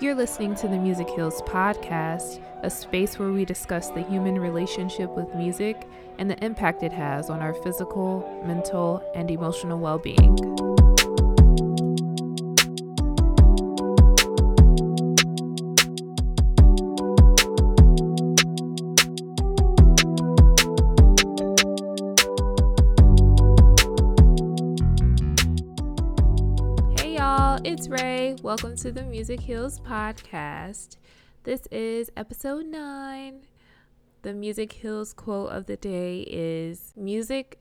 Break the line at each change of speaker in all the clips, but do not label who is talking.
You're listening to the Music Heals podcast, a space where we discuss the human relationship with music and the impact it has on our physical, mental, and emotional well being. To the Music Heals podcast. This is episode 9. The Music Heals quote of the day is Music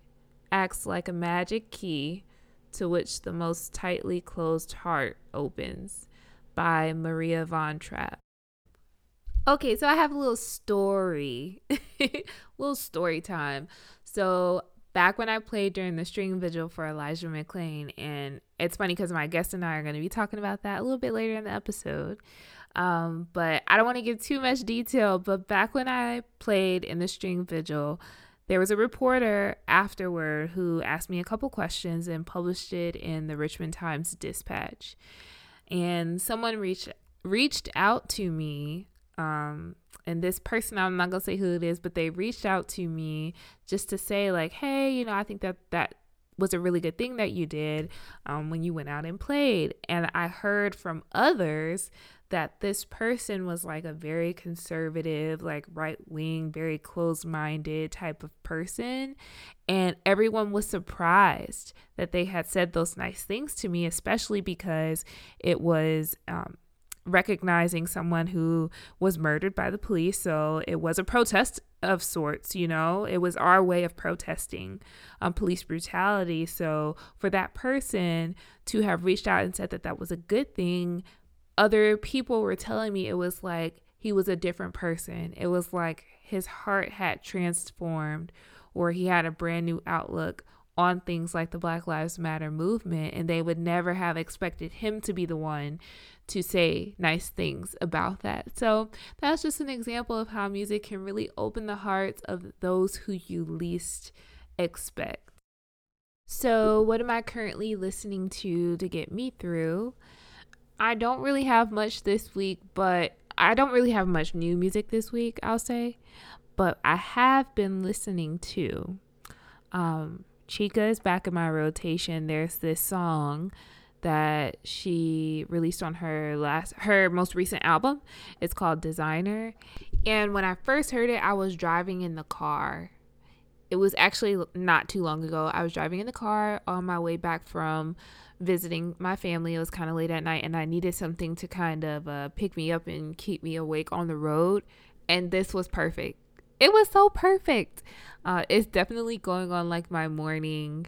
acts like a magic key to which the most tightly closed heart opens by Maria von Trapp. Okay, so I have a little story, little story time. So back when I played during the string vigil for Elijah McClain. And it's funny because my guest and I are going to be talking about that a little bit later in the episode. Um, but I don't want to give too much detail. But back when I played in the string vigil, there was a reporter afterward who asked me a couple questions and published it in the Richmond Times Dispatch. And someone reached reached out to me um, and this person i'm not gonna say who it is but they reached out to me just to say like hey you know i think that that was a really good thing that you did um, when you went out and played. And i heard from others that this person was like a very conservative like right wing very closed minded type of person. And everyone was surprised that they had said those nice things to me especially because it was um, recognizing someone who was murdered by the police. So it was a protest of sorts, you know, it was our way of protesting um, police brutality. So for that person to have reached out and said that that was a good thing, other people were telling me it was like he was a different person. It was like his heart had transformed or he had a brand new outlook on things like the Black Lives Matter movement, and they would never have expected him to be the one to say nice things about that. So that's just an example of how music can really open the hearts of those who you least expect. So, what am I currently listening to to get me through? I don't really have much this week, but I don't really have much new music this week, I'll say. But I have been listening to um, Chika is back in my rotation. There's this song that she released on her last her most recent album. It's called Designer. And when I first heard it, I was driving in the car. It was actually not too long ago. I was driving in the car on my way back from visiting my family. It was kind of late at night and I needed something to kind of uh, pick me up and keep me awake on the road. And this was perfect. It was so perfect. Uh, it's definitely going on like my morning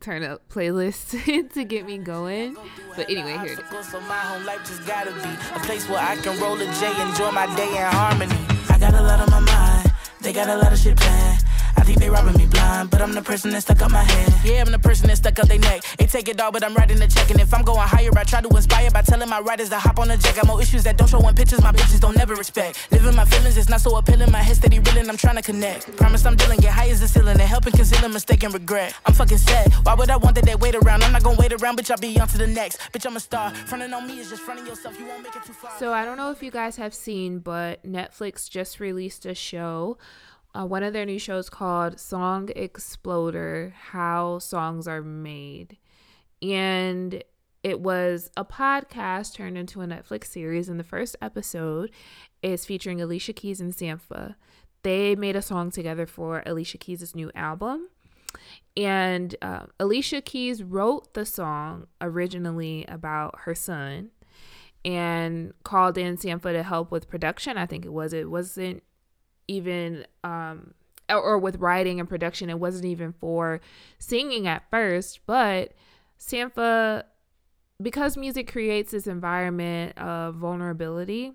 turn up playlist to get me going. But anyway, here it is. So my life just gotta be a place where I can roll a J, enjoy my day in harmony. I got a lot on my mind, they got a lot of shit planned. I think they robbing me blind, but I'm the person that stuck up my head. Yeah, I'm the person that stuck up their neck. They take it all, but I'm writing the check. And if I'm going higher, I try to inspire by telling my writers to hop on the jack. Got more issues that don't show in pictures, my bitches don't never respect. Living my feelings, it's not so appealing. My head steady reeling, I'm trying to connect. Promise I'm dealing, get high as the ceiling, and helping conceal a mistake and regret. I'm fucking sad. Why would I want that they wait around? I'm not gonna wait around, bitch. I'll be on to the next. Bitch, I'm a star. Fronting on me is just fronting yourself. You won't make it too far. So I don't know if you guys have seen, but Netflix just released a show uh, one of their new shows called Song Exploder How Songs Are Made. And it was a podcast turned into a Netflix series. And the first episode is featuring Alicia Keys and Sampha. They made a song together for Alicia Keys' new album. And uh, Alicia Keys wrote the song originally about her son and called in Sampha to help with production. I think it was. It wasn't even um or, with writing and production it wasn't even for singing at first but sampha because music creates this environment of vulnerability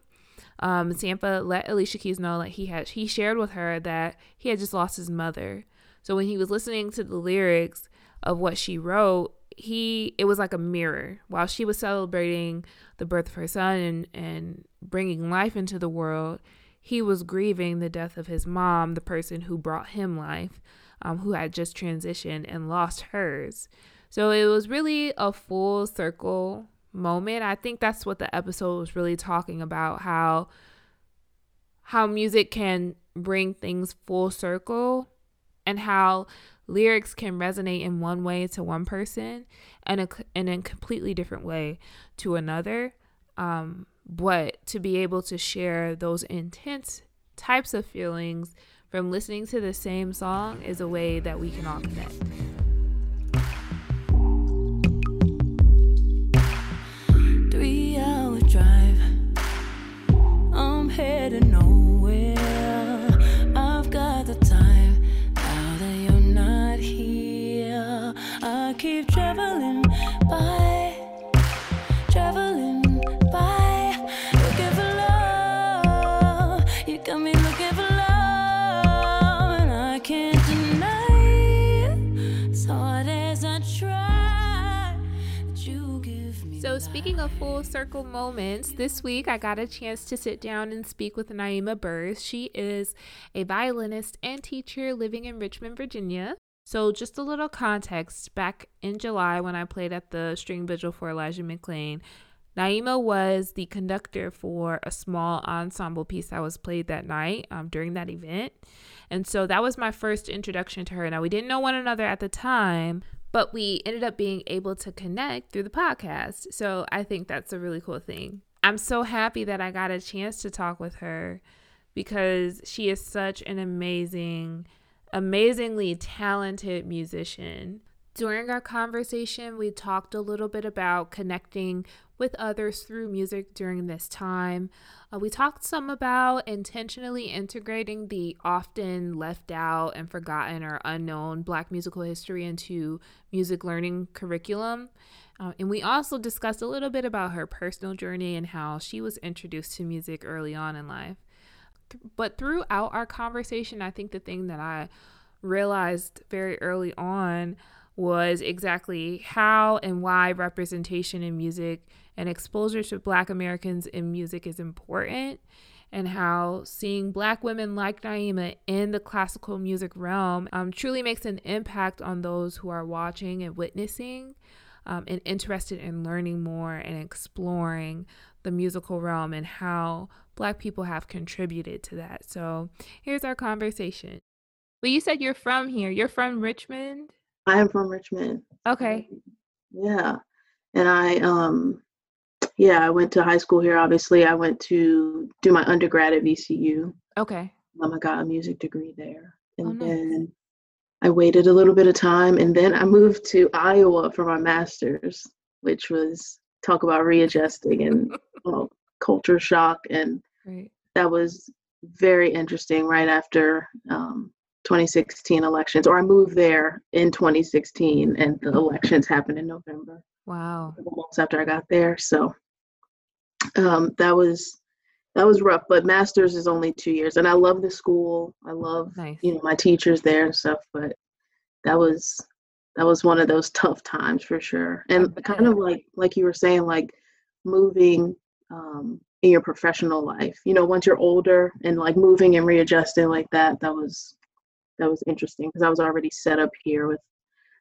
um sampha let alicia keys know that he had he shared with her that he had just lost his mother. So when he was listening to the lyrics of what she wrote he it was like a mirror. While she was celebrating the birth of her son and and bringing life into the world he was grieving the death of his mom, the person who brought him life, um, who had just transitioned and lost hers. So it was really a full circle moment. I think that's what the episode was really talking about how how music can bring things full circle and how lyrics can resonate in one way to one person and a, in a completely different way to another. Um, but to be able to share those intense types of feelings from listening to the same song is a way that we can all connect.
Three hour drive, I'm heading nowhere. I've got the time now that you're not here. I keep traveling by,
speaking of full circle moments, this week I got a chance to sit down and speak with Naima Burrs. She is a violinist and teacher living in Richmond, Virginia. So, just a little context back in July when I played at the string vigil for Elijah McClain, Naima was the conductor for a small ensemble piece that was played that night um, during that event. And so that was my first introduction to her. Now, we didn't know one another at the time, but we ended up being able to connect through the podcast. So I think that's a really cool thing. I'm so happy that I got a chance to talk with her because she is such an amazing, amazingly talented musician. During our conversation, we talked a little bit about connecting with others through music during this time. Uh, we talked some about intentionally integrating the often left out and forgotten or unknown Black musical history into music learning curriculum. Uh, and we also discussed a little bit about her personal journey and how she was introduced to music early on in life. But throughout our conversation, I think the thing that I realized very early on was exactly how and why representation in music and exposure to Black Americans in music is important, and how seeing Black women like Naima in the classical music realm um, truly makes an impact on those who are watching and witnessing um, and interested in learning more and exploring the musical realm and how Black people have contributed to that. So here's our conversation. Well, you said you're from here. You're from Richmond?
I am from Richmond.
Okay.
Yeah. And I um yeah, I went to high school here obviously. I went to do my undergrad at VCU.
Okay.
Um, I got a music degree there. And
Oh, nice.
then I waited a little bit of time and then I moved to Iowa for my master's, which was talk about readjusting and well, culture shock and
Great.
that was very interesting right after um, 2016 elections or i moved there in 2016 and the elections happened in november
Wow.
months after i got there so um, that was that was rough but masters is only two years and i love the school i love
Nice.
you know my teachers there and stuff but that was that was one of those tough times for sure and kind of like like you were saying like moving um in your professional life you know once you're older and like moving and readjusting like that that was that was interesting because i was already set up here with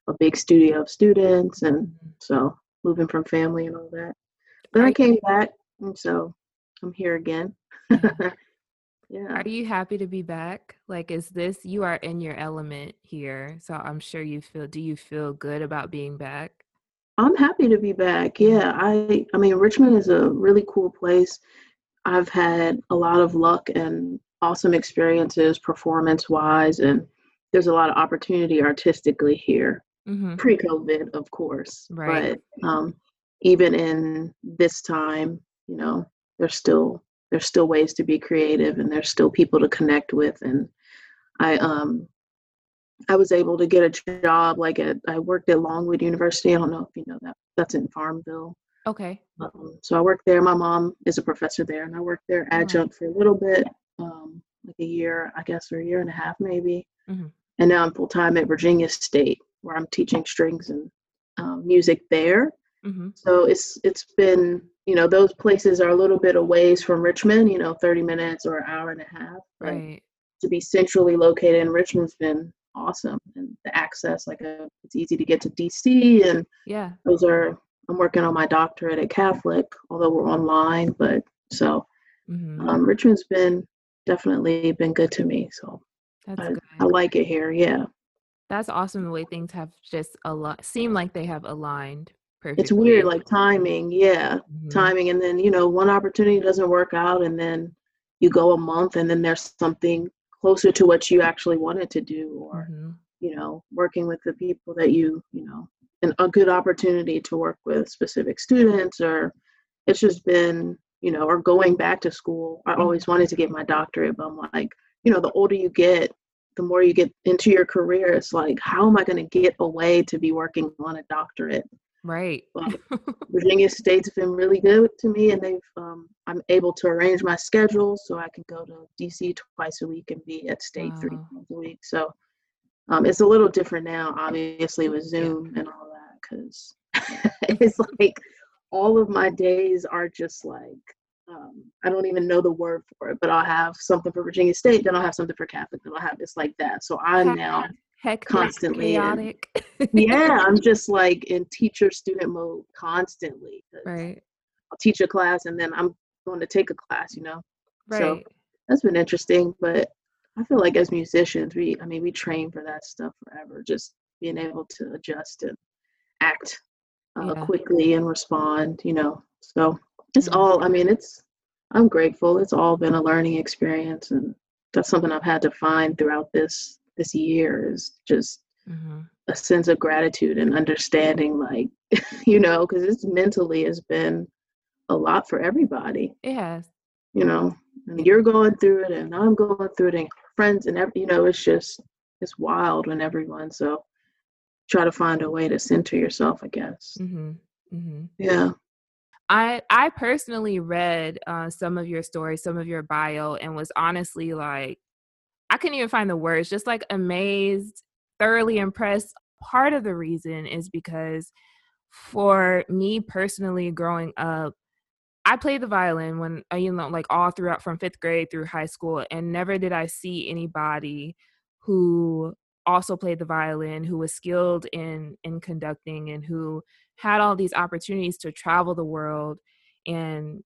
a big studio of students and mm-hmm. so moving from family and all that then i came back and so i'm here again mm-hmm. yeah
Are you happy to be back? Like, is this, you are in your element here. So I'm sure you feel, do you feel good about being back?
I'm happy to be back. Yeah, mm-hmm. I I mean Richmond is a really cool place. I've had a lot of luck and awesome experiences performance wise and there's a lot of opportunity artistically here.
Mm-hmm.
Pre-COVID, of course.
Right.
But um even in this time, you know, there's still there's still ways to be creative and there's still people to connect with and I um I was able to get a job like at I worked at Longwood University. I don't know if you know that. That's in Farmville.
Okay.
Um, so I worked there. My mom is a professor there, and I worked there adjunct for a little bit, um, like a year, I guess, or a year and a half maybe.
Mhm.
And now I'm full time at Virginia State, where I'm teaching strings and um, music there.
Mm-hmm.
So it's it's been you know those places are a little bit away from Richmond, you know, 30 minutes or an hour and a half.
Right.
to be centrally located in Richmond's been awesome, and the access like uh it's easy to get to DC, and
Yeah.
those are I'm working on my doctorate at Catholic, although we're online. But so
Mhm.
um, Richmond's been definitely been good to me. So
That's
I,
good.
I like it here. Yeah,
That's awesome the way things have just a lot seem like they have aligned perfectly.
it's weird, like timing. Yeah,
Mhm.
timing, and then you know one opportunity doesn't work out, and then you go a month, and then there's something closer to what you actually wanted to do, or
Mhm.
you know, working with the people that you you know, and a good opportunity to work with specific students, or it's just been you know, or going back to school. I always wanted to get my doctorate, but I'm like, you know, the older you get, the more you get into your career, it's like, how am I going to get away to be working on a doctorate?
Right.
But Virginia State's been really good to me, and they've um, I'm able to arrange my schedule so I can go to DC twice a week and be at state three times a week. So um, it's a little different now, obviously with Zoom and all that, because it's like all of my days are just like um, I don't even know the word for it, but I'll have something for Virginia State, then I'll have something for Catholic, then I'll have this like that. So I'm now
Hectic,
constantly in- yeah, I'm just like in teacher student mode constantly.
right.
I'll teach a class and then I'm going to take a class, you know. So
Right.
that's been interesting, but I feel like as musicians, we I mean we train for that stuff forever, just being able to adjust and act uh,
Yeah.
quickly and respond, you know. So it's all I mean, it's I'm grateful. It's all been a learning experience and that's something I've had to find throughout this this year is just
hmm
a sense of gratitude and understanding like you know because it's mentally has been a lot for everybody
has.
you know and you're going through it and i'm going through it and friends and every, you know it's just it's wild when everyone so try to find a way to center yourself i guess
hmm hmm
yeah
I I personally read uh, some of your stories, some of your bio, and was honestly like, I couldn't even find the words. Just like amazed, thoroughly impressed. Part of the reason is because for me personally, growing up, I played the violin when uh, you know, like all throughout from fifth grade through high school, and never did I see anybody who also played the violin, who was skilled in in conducting, and who had all these opportunities to travel the world and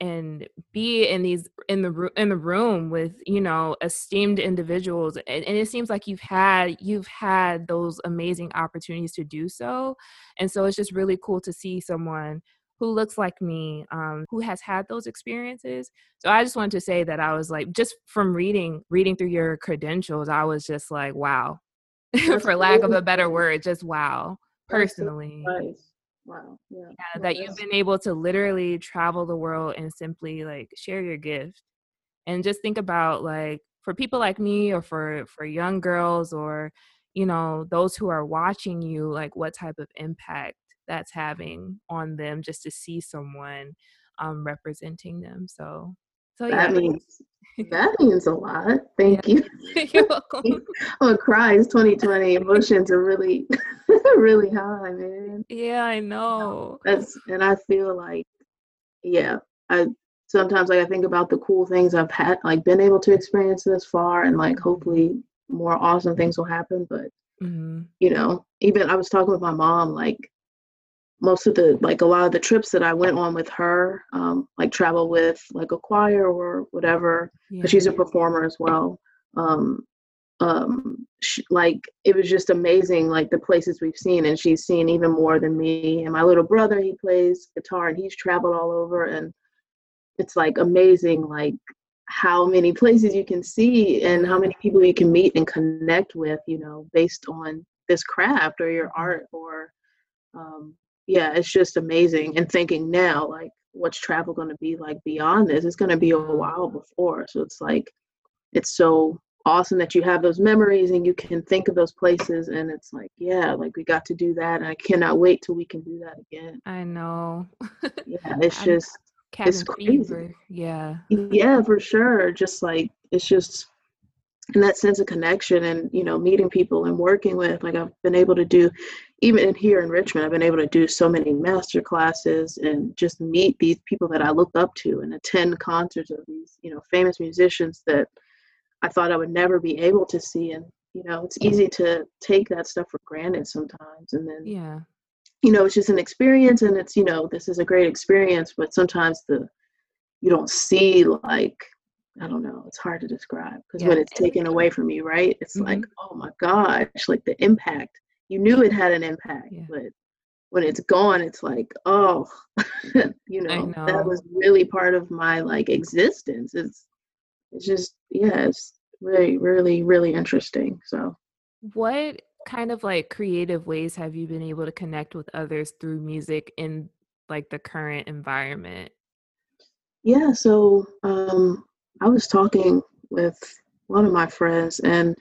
and be in these in the in the room with you know esteemed individuals. And, and it seems like you've had you've had those amazing opportunities to do so. And so it's just really cool to see someone who looks like me um, who has had those experiences. So i just wanted to say that i was like just from reading reading through your credentials i was just like wow. For lack of a better word just wow personally.
nice. Wow. Yeah,
yeah, that you've been able to literally travel the world and simply like share your gift. And just think about like for people like me or for for young girls or you know those who are watching you like what type of impact that's having on them just to see someone um representing them so so
that
yeah
means that means a lot thank you.
you're welcome.
I'm gonna cry it's 2020 emotions are really really high man.
Yeah i know.
that's and i feel like yeah i sometimes like i think about the cool things i've had like been able to experience this far and like hopefully more awesome things will happen but
hmm
you know even i was talking with my mom like most of the like a lot of the trips that i went on with her um like travel with like a choir or whatever
yeah.
because she's a performer as well. Um, um, sh- like it was just amazing, like the places we've seen, and she's seen even more than me. And my little brother, he plays guitar, and he's traveled all over, and it's like amazing, like how many places you can see and how many people you can meet and connect with, you know, based on this craft or your art or um, yeah, it's just amazing. And thinking now, like, what's travel going to be like beyond this? It's going to be a while before. So it's like, it's so awesome that you have those memories and you can think of those places. And it's like, yeah, like we got to do that. And I cannot wait till we can do that again.
i know
Yeah, it's just,
cabin
crazy.
fever yeah
yeah, for sure. Just like, it's just, and that sense of connection and you know meeting people and working with like i've been able to do even in here in richmond i've been able to do so many master classes and just meet these people that i look up to and attend concerts of these you know famous musicians that i thought i would never be able to see and you know it's easy to take that stuff for granted sometimes and then
yeah
you know, it's just an experience and it's, you know, this is a great experience, but sometimes the you don't see like I don't know, it's hard to describe because
Yeah.
when it's taken away from you, right? It's like, mm-hmm. oh my gosh, like the impact. You knew it had an impact,
Yeah.
but when it's gone, it's like, oh, you know,
know.
that was really part of my like existence. It's it's just yeah, it's really, really, really interesting. So
What kind of like creative ways have you been able to connect with others through music in like the current environment?
Yeah, so um, I was talking with one of my friends, and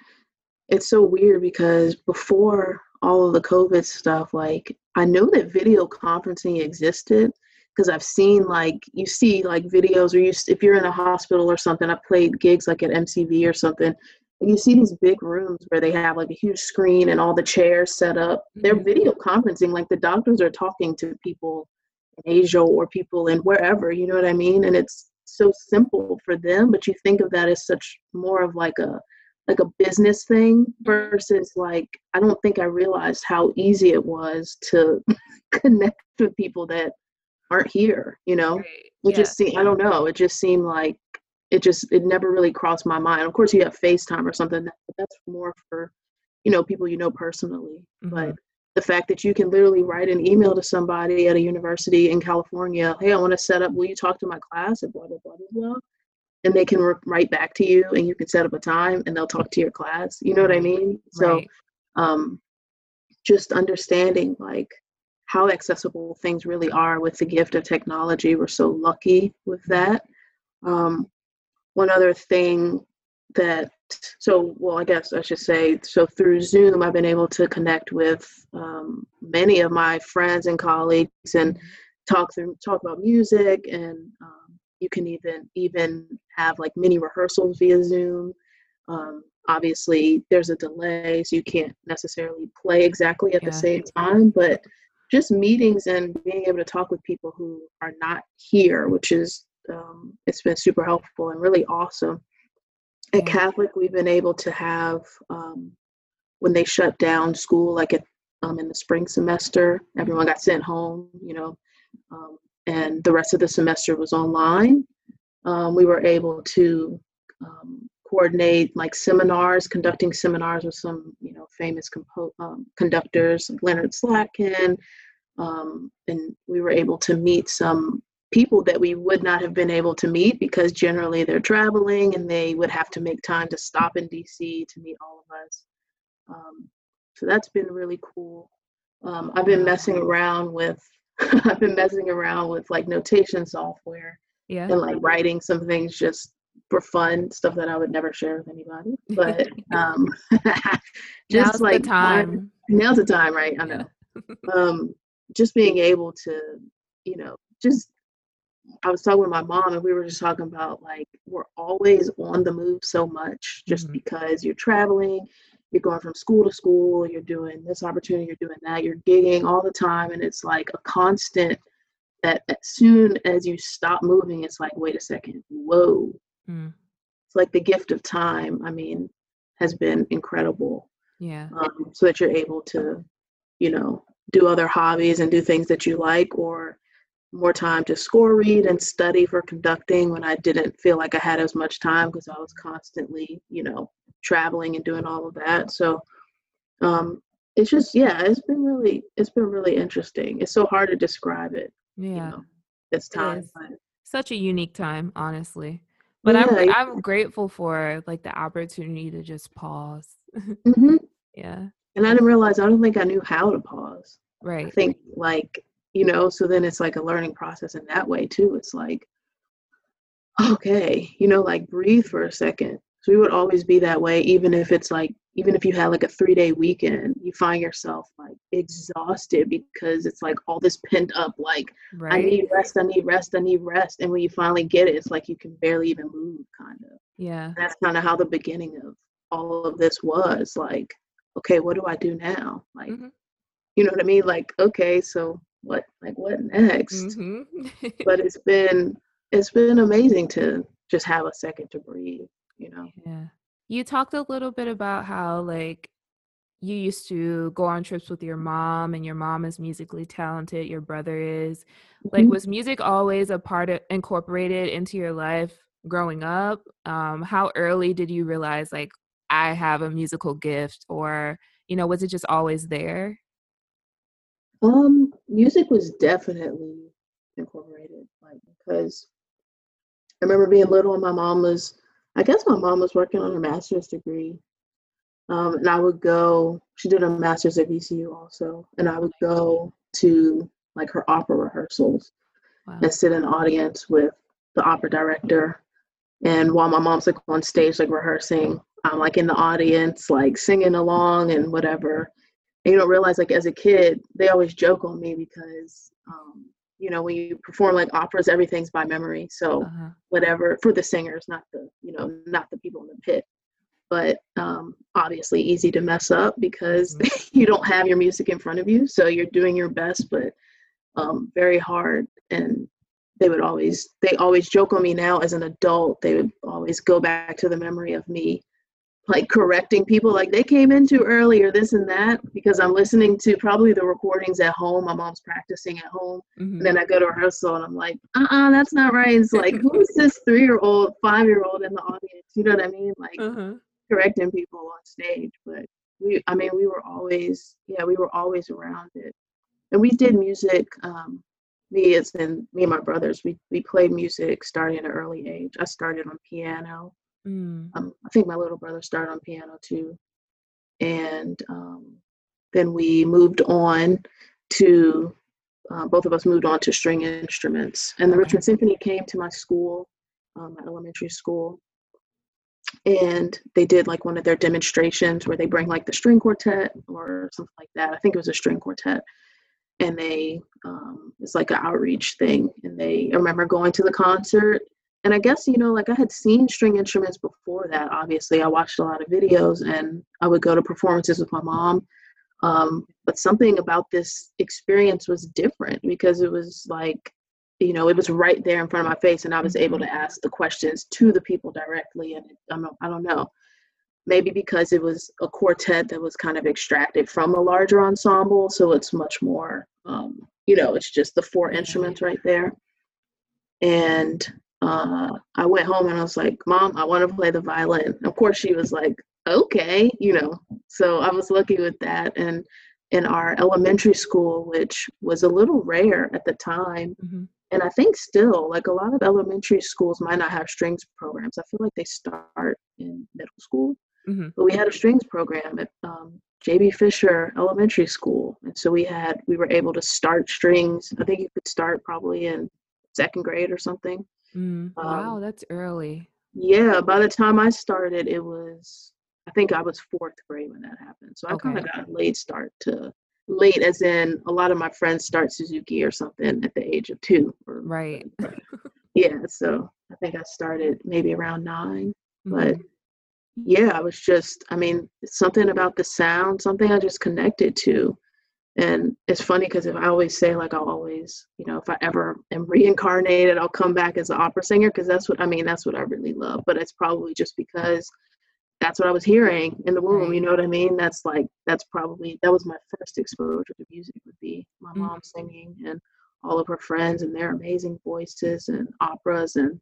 it's so weird because before all of the COVID stuff, like I know that video conferencing existed because I've seen like you see like videos or you if you're in a hospital or something. I played gigs like at MCV or something. And you see these big rooms where they have like a huge screen and all the chairs set up. They're
Mhm.
video conferencing, like the doctors are talking to people in Asia or people in wherever, you know what I mean? And it's so simple for them, but you think of that as such more of like a like a business thing versus like I don't think I realized how easy it was to connect with people that aren't here, you know?
Right.
It just seemed I don't know, it just seemed like it just it never really crossed my mind. Of course you have FaceTime or something, but that's more for, you know, people you know personally. But
Mhm.
the fact that you can literally write an email to somebody at a university in California, hey, I want to set up, will you talk to my class at blah, blah, blah, blah, blah. And they can re- write back to you and you can set up a time and they'll talk to your class. You know what I mean? So
Right.
um, just understanding like how accessible things really are with the gift of technology. We're so lucky with that. Um, one other thing that so well i guess i should say so through zoom i've been able to connect with um, many of my friends and colleagues and talk through talk about music and um, you can even even have like mini rehearsals via zoom um, obviously there's a delay so you can't necessarily play exactly at
Yeah.
the same time but just meetings and being able to talk with people who are not here which is um, it's been super helpful and really awesome at
Yeah.
catholic we've been able to have um, when they shut down school like at, um, in the spring semester everyone got sent home you know um, and the rest of the semester was online. Um, we were able to um, coordinate like seminars conducting seminars with some you know famous compo- um, conductors leonard slatkin um, and we were able to meet some people that we would not have been able to meet because generally they're traveling and they would have to make time to stop in dc to meet all of us. Um, so that's been really cool. Um, i've been messing around with i've been messing around with like notation software
Yeah.
and like writing some things just for fun stuff that i would never share with anybody but um just
Now's
like
the time.
now's the time right i
Yeah.
know um just being able to you know just i was talking with my mom and we were just talking about like we're always on the move so much just
Mhm.
because you're traveling you're going from school to school you're doing this opportunity you're doing that you're gigging all the time and it's like a constant that as soon as you stop moving it's like wait a second whoa
Mm.
it's like the gift of time i mean has been incredible
Yeah.
um, so that you're able to, you know, do other hobbies and do things that you like, or more time to score read and study for conducting when I didn't feel like I had as much time because I was constantly, you know, traveling and doing all of that. So um, it's just, yeah, it's been really, it's been really interesting. It's so hard to describe it, you
Yeah.
know, this time. But
Such a unique time, honestly. But I'm
Yeah, yeah.
I'm grateful for like the opportunity to just pause.
Mhm.
yeah.
And I didn't realize, I don't think I knew how to pause. I
Right.
think like you know so then it's like a learning process in that way too. It's like okay you know like breathe for a second. So we would always be that way even if it's like even if you had like a three day weekend you find yourself like exhausted because it's like all this pent up like i need rest i need rest i need rest. And when you finally get it it's like you can barely even move kind of.
Yeah.
that's kind of how the beginning of all of this was like okay what do i do now? Like
Mhm.
you know what i mean? Like okay so what like what next
Mhm.
but it's been it's been amazing to just have a second to breathe you know
Yeah. You talked a little bit about how like you used to go on trips with your mom and your mom is musically talented your brother is like
Mhm.
was music always a part of incorporated into your life growing up um how early did you realize like i have a musical gift or you know was it just always there
Um, music was definitely incorporated, like because I remember being little and my mom was, I guess my mom was working on her master's degree. Um, and I would go, she did a master's at VCU also, and I would go to like her opera rehearsals
wow
and sit in the audience with the opera director. And while my mom's like on stage, like rehearsing, I'm like in the audience, like singing along and whatever. And you don't realize, like, as a kid, they always joke on me because, um, you know, when you perform like operas, everything's by memory. So
uh-huh.
whatever for the singers, not the, you know, not the people in the pit. But um, obviously, easy to mess up because you don't have your music in front of you. So you're doing your best, but um, very hard. And they would always, they always joke on me now as an adult. They would always go back to the memory of me like correcting people like they came in too early or this and that because I'm listening to probably the recordings at home. My mom's practicing at home.
Mhm.
And then I go to rehearsal and I'm like, uh uh that's not right. It's like, who is this three year old, five year old in the audience? You know what I mean? Like
uh-huh.
correcting people on stage. But we, I mean, we were always, yeah, we were always around it. And we did music. Um, me as in me and my brothers, we, we played music starting at an early age. I started on piano.
Mm.
Um, I think my little brother started on piano too. And um, then we moved on to, uh, both of us moved on to string instruments. And the
Okay.
Richmond Symphony came to my school, um, my elementary school. And they did like one of their demonstrations where they bring like the string quartet or something like that. I think it was a string quartet. And they, um, it's like an outreach thing. And they, I remember going to the concert and I guess, you know, like I had seen string instruments before that. Obviously, I watched a lot of videos and I would go to performances with my mom. Um, but something about this experience was different because it was like, you know, it was right there in front of my face and I was able to ask the questions to the people directly. And I don't, I don't know, maybe because it was a quartet that was kind of extracted from a larger ensemble. So it's much more, um, you know, it's just the four instruments right there. And uh, I went home and I was like, Mom, I want to play the violin. Of course, she was like, Okay, you know. So I was lucky with that. And in our elementary school, which was a little rare at the time,
Mhm.
and I think still, like a lot of elementary schools might not have strings programs. I feel like they start in middle school,
Mhm.
but we had a strings program at um, JB Fisher Elementary School, and so we had we were able to start strings. I think you could start probably in second grade or something.
Mm.
Um,
wow, that's early.
Yeah, by the time I started, it was I think I was fourth grade when that happened. So I kind of got a late start to late, as in a lot of my friends start Suzuki or something at the age of two. Or,
Right.
yeah, so I think I started maybe around nine. But
Mhm.
yeah, I was just, I mean, something about the sound, something I just connected to. And it's funny because if I always say, like, I'll always, you know, if I ever am reincarnated, I'll come back as an opera singer because that's what I mean, that's what I really love. But it's probably just because that's what I was hearing in the womb. You know what I mean? That's like, that's probably, that was my first exposure to music, would be my
Mhm.
mom singing and all of her friends and their amazing voices and operas. And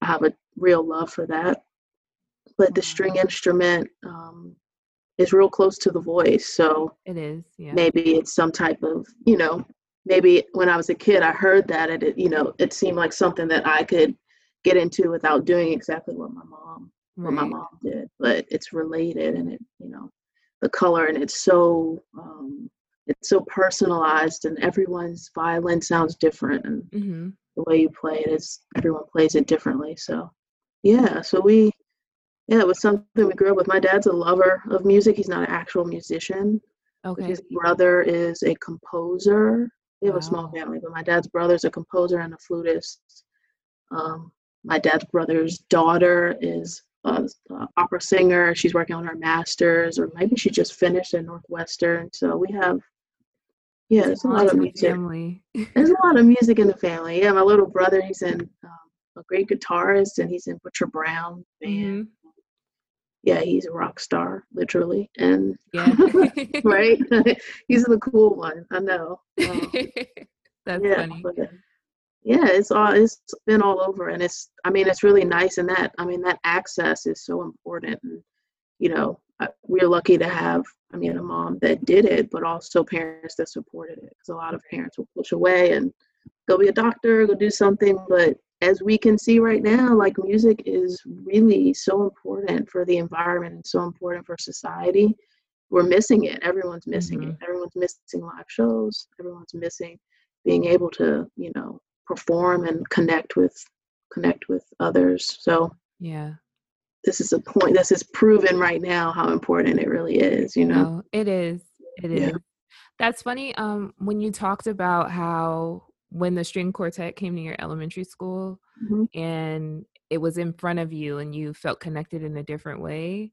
I have a real love for that. But the string instrument um, is real close to the voice. So
It is. Yeah.
maybe it's some type of you know maybe when i was a kid i heard that and it you know it seemed like something that i could get into without doing exactly what my mom what my mom did but it's related and it you know the color and it's so um it's so personalized and everyone's violin sounds different and
hmm
the way you play it is everyone plays it differently so yeah so we yeah it was something we grew up with my dad's a lover of music he's not an actual musician
Okay.
his brother is a composer. We have a small family, but my dad's brother's a composer and a flutist. Um, my dad's brother's daughter is a, a opera singer. She's working on her master's, or maybe she just finished at Northwestern. So we have, yeah, there's a lot of music.
family.
There's a lot of music in the family. Yeah, my little brother, he's in um, a great guitarist, and he's in Butcher Brown band.
Mhm.
Yeah, he's a rock star, literally. And
Yeah.
right, he's the cool one. I know. Um,
That's
yeah,
funny.
but, yeah, it's all it's been all over, and it's. I mean, it's really nice, and that I mean that access is so important. And you know, we're lucky to have. I mean, a mom that did it, but also parents that supported it. Because a lot of parents will push away and go be a doctor, go do something. But as we can see right now, like music is really so important for the environment and so important for society. We're missing it. Everyone's missing it. Everyone's missing live shows. Everyone's missing being able to, you know, perform and connect with connect with others. So
Yeah.
this is a point. This is proven right now how important it really is. You know.
No, it is. It is.
Yeah.
That's funny. Um, when you talked about how when the string quartet came to your elementary school
Mhm.
and it was in front of you and you felt connected in a different way.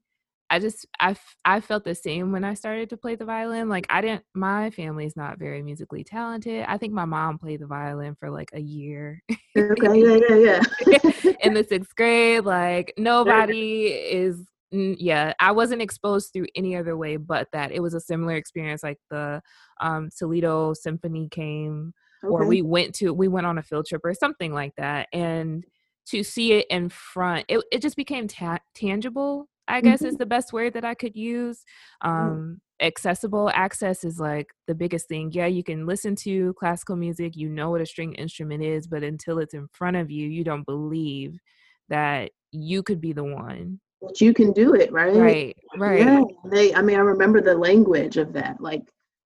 I just I f- I felt the same when I started to play the violin. Like I didn't my family's not very musically talented. I think my mom played the violin for like a year
Okay. Yeah. Yeah. Yeah.
in the 6th grade. Like nobody is yeah, I wasn't exposed through any other way but that. It was a similar experience like the um Toledo Symphony came or we went to we went on a field trip or something like that and to see it in front it, it just became ta- tangible i guess is the best word that i could use um accessible access is like the biggest thing yeah you can listen to classical music you know what a string instrument is but until it's in front of you you don't believe that you could be the one
But you can do it, right?
right right
Yeah. They. I mean, I remember the language of that. Like,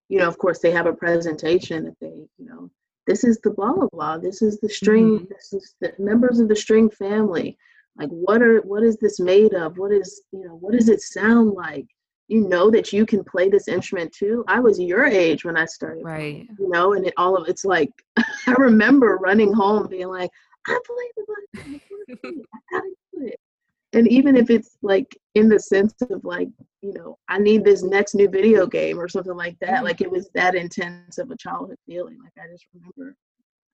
you know, of course, they have a presentation that they, you know, this is the blah blah blah. This is the string.
Mhm.
This is the members of the string family. Like, what are what is this made of? What is you know? What does it sound like? You know that you can play this instrument too. I was your age when I started.
right
you know, and it all of it's like I remember running home being like, I play the I play it, I gotta. And even if it's like in the sense of like, you know, I need this next new video game or something like that,
Mhm.
like it was that intense of a childhood feeling. Like I just remember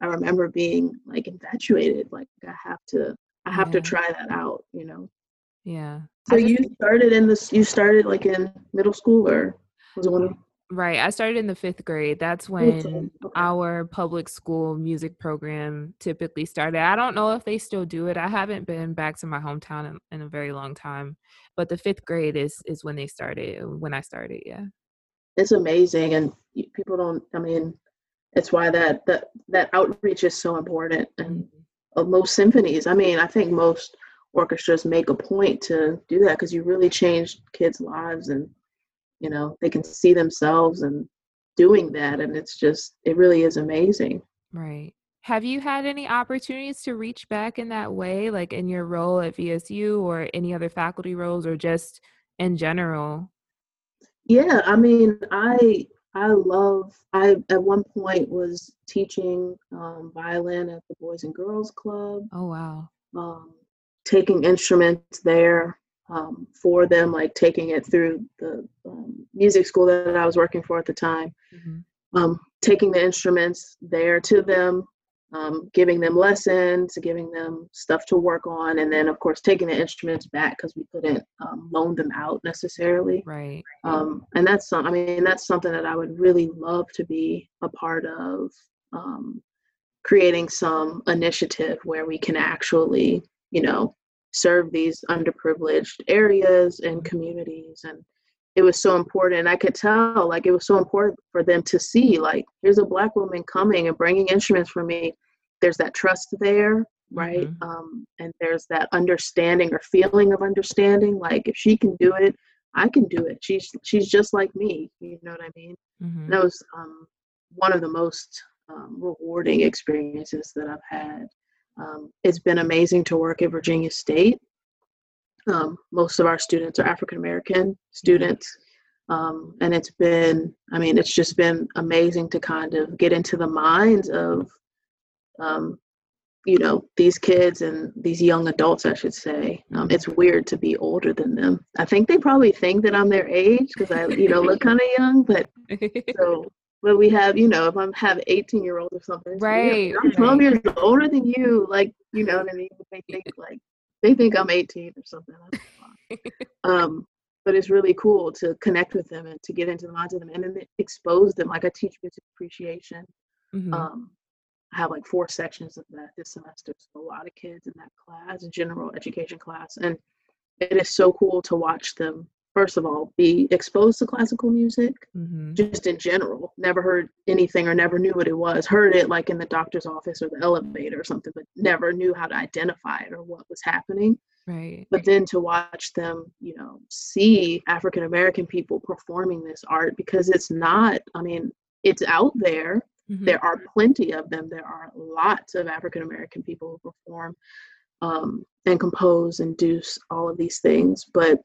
I remember being like infatuated, like I have to I have to try that out, you know.
yeah
So
just
you started in this you started like in middle school or was it one
Right. I started in the fifth grade. That's when
okay.
our public school music program typically started. I don't know if they still do it. I haven't been back to my hometown in, in a very long time. But the fifth grade is is when they started. When I started, yeah.
it's amazing and people don't i mean it's why that that that outreach is so important and uh, most symphonies i mean i think most orchestras make a point to do that because you really change kids lives and you know they can see themselves and doing that and it's just it really is amazing
Right. Have you had any opportunities to reach back in that way, like in your role at VSU or any other faculty roles, or just in general?
yeah i mean i i love i at one point was teaching um, violin at the boys and girls club
Oh wow.
um, taking instruments there um, for them, like taking it through the um, music school that I was working for at the time,
Mhm.
um, taking the instruments there to them, um, giving them lessons, giving them stuff to work on, and then, of course, taking the instruments back because we couldn't um, loan them out necessarily.
Right.
Um, and that's some, I mean, that's something that I would really love to be a part of. Um, creating some initiative where we can actually, you know, serve these underprivileged areas and communities. And it was so important. I could tell, like, it was so important for them to see, like, here's a black woman coming and bringing instruments for me. There's that trust there, right?
Mhm.
Um, and there's that understanding or feeling of understanding. Like, if she can do it, I can do it. She's she's just like me. You know what I mean?
Mhm.
that was um, one of the most um, rewarding experiences that I've had. Um, it's been amazing to work at Virginia State. Um, most of our students are African American students. Um, and it's been, I mean, it's just been amazing to kind of get into the minds of, um, you know, these kids and these young adults, I should say. Um, it's weird to be older than them. I think they probably think that I'm their age because I, you know, look kind of young, but so, but we have, you know, if I'm have 18 year olds or something.
Right,
I'm 12
right.
years older than you. Like, you know what I mean? They think like, they think I'm 18 or something. Um, but it's really cool to connect with them and to get into the minds of them and then expose them. Like I teach music appreciation.
Mhm.
Um, I have like four sections of that this semester. So a lot of kids in that class, general education class, and it is so cool to watch them. First of all, be exposed to classical music,
Mhm.
just in general. Never heard anything or never knew what it was. Heard it like in the doctor's office or the elevator or something, but never knew how to identify it or what was happening
Right.
but then to watch them you know see african american people performing this art because it's not i mean it's out there
Mhm.
there are plenty of them there are lots of african american people who perform um, and compose and do all of these things but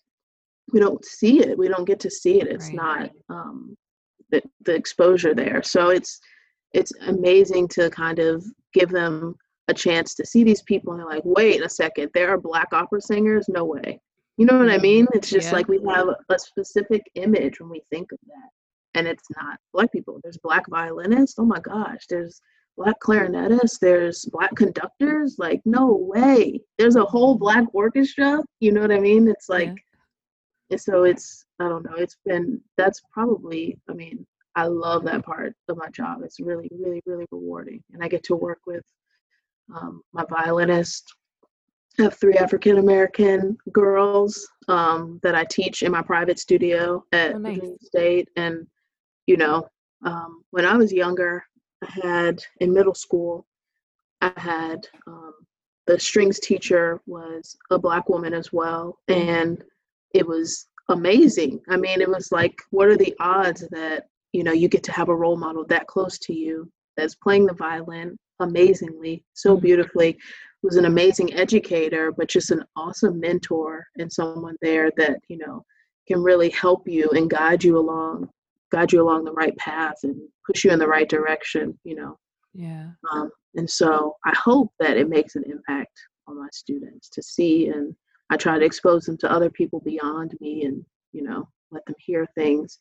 we don't see it we don't get to see it it's
Right.
not um, the, the exposure there so it's it's amazing to kind of give them a chance to see these people and they're like wait a second there are black opera singers no way you know what i
Mhm.
mean it's just
Yeah.
like we have a specific image when we think of that and it's not black people there's black violinists oh my gosh there's black clarinetists there's black conductors like no way there's a whole black orchestra you know what i mean it's like
Yeah.
And so it's i don't know it's been that's probably i mean i love that part of my job. It's really really really rewarding. And i get to work with um, my violinist. I have three african american girls um, that i teach in my private studio at
Oh, nice.
Virginia state. And you know um, when i was younger i had in middle school i had um, the strings teacher was a black woman as well. And it was amazing i mean it was like what are the odds that you know you get to have a role model that close to you that's playing the violin amazingly so
Mhm.
beautifully was an amazing educator but just an awesome mentor and someone there that you know can really help you and guide you along guide you along the right path and push you in the right direction you know
Yeah.
um, and so I hope that it makes an impact on my students to see, and I try to expose them to other people beyond me and, you know, let them hear things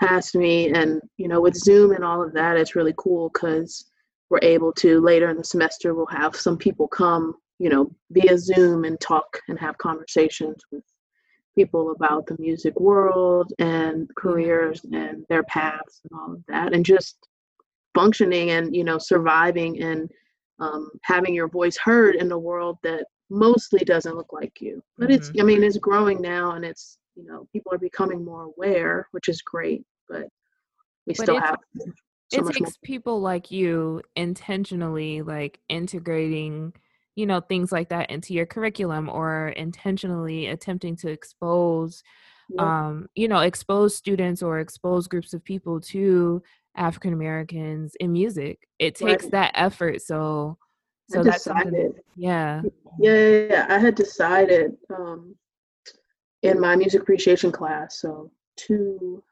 past me. And, you know, with Zoom and all of that, it's really cool because we're able to later in the semester, we'll have some people come, you know, via Zoom and talk and have conversations with people about the music world and careers and their paths and all of that. And just functioning and you know surviving and um, having your voice heard in a world that mostly doesn't look like you but it's i mean it's growing now and it's you know people are becoming more aware which is great but we
But
still have so
it
much more
takes people like you intentionally like integrating you know things like that into your curriculum or intentionally attempting to expose
Yep.
um you know expose students or expose groups of people to african americans in music it takes
Right.
that effort so so
I
that's
decided
yeah
yeah, yeah, yeah. I had decided um, in my music appreciation class, so two,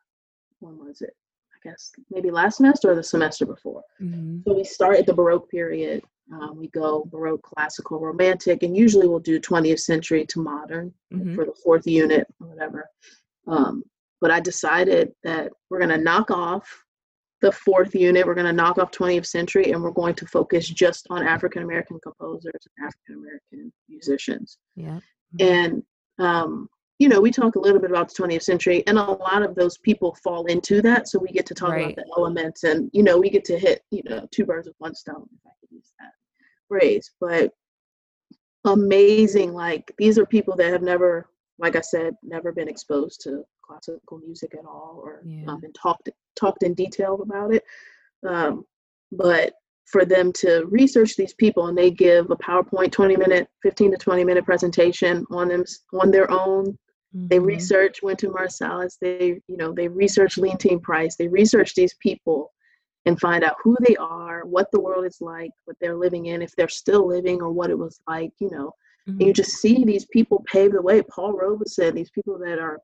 when was it? I guess maybe last semester or the semester before.
Mhm.
So we start at the Baroque period. Um, we go Baroque, classical, romantic, and usually we'll do 20th century to modern
Mhm.
for the fourth unit or whatever. Um, but I decided that we're going to knock off the fourth unit, we're going to knock off 20th century, and we're going to focus just on African American composers and African American musicians.
yeah
And, um, you know, we talk a little bit about the 20th century, and a lot of those people fall into that. So we get to talk
Right.
about the elements, and, you know, we get to hit, you know, two birds with one stone, if I could use that phrase. But amazing, like, these are people that have never, like I said, never been exposed to classical music at all or
Yeah.
um, been talked talked in detail about it. Um, but for them to research these people and they give a PowerPoint 20 minute, 15 to 20 minute presentation on them on their own. They
Mhm.
research Wynton Marsalis. They, you know, they research Leontyne Price. They research these people and find out who they are, what the world is like, what they're living in, if they're still living or what it was like, you know. And you
Mhm.
just see these people pave the way. Paul Robeson, these people that are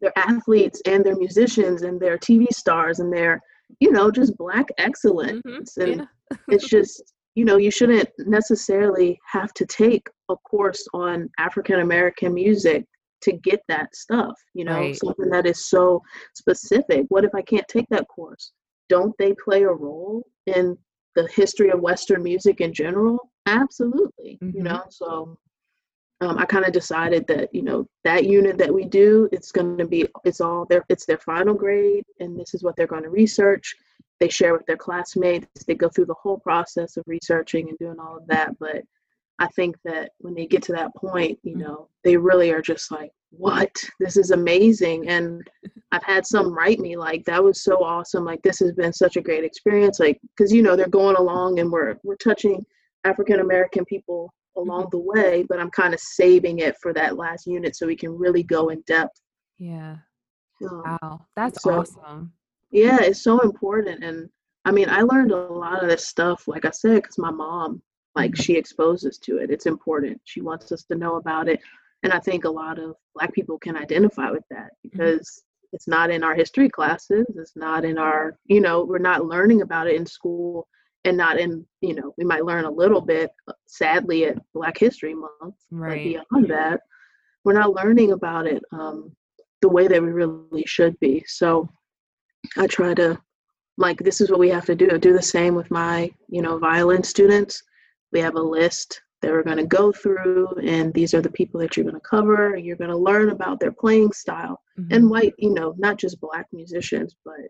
they're athletes and they're musicians and they're TV stars and they're, you know, just black excellence.
Mhm.
And
yeah
it's just, you know, you shouldn't necessarily have to take a course on African American music to get that stuff, you know,
Right.
something that is so specific. What if I can't take that course? Don't they play a role in the history of Western music in general? Absolutely,
Mhm.
you know, so um, I kind of decided that you know that unit that we do, it's going to be it's all their it's their final grade, and this is what they're going to research. They share with their classmates. They go through the whole process of researching and doing all of that. But I think that when they get to that point, you know, they really are just like, "What? This is amazing!" And I've had some write me like, "That was so awesome! Like this has been such a great experience!" Like because you know they're going along and we're we're touching African American people along the way, but I'm kind of saving it for that last unit so we can really go in depth.
Yeah.
Um,
Wow. That's
so-
awesome.
yeah, it's so important. And I mean, I learned a lot of this stuff, like I said, because my mom, like,
Mhm.
she exposes to it. It's important. She wants us to know about it. And I think a lot of Black people can identify with that because it's not in our history classes. It's not in our, you know, we're not learning about it in school and not in, you know, we might learn a little bit, uh, sadly, at Black History Month. But
Right.
beyond that, we're not learning about it um, the way that we really should be. So I try to, like, this is what we have to do. Do the same with my, you know, violin students. We have a list that we're going to go through, and these are the people that you're going to cover. And you're going to learn about their playing style
Mhm.
and white, you know, not just black musicians, but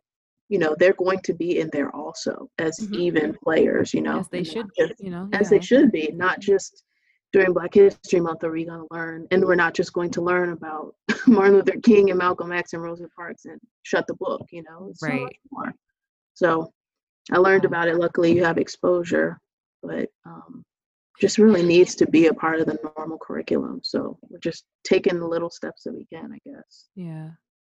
you know, they're going to be in there also as
Mhm.
even players. You know,
As they should,
just-
you know.
as
yeah.
they should be, not just during Black History Month are we going to learn, and we're not just going to learn about Martin Luther King and Malcolm X and Rosa Parks and shut the book, you know, it's so
Right.
more. So I learned about it. Luckily, you have exposure, but um, just really needs to be a part of the normal curriculum. So we're just taking the little steps that we can, I guess.
Yeah.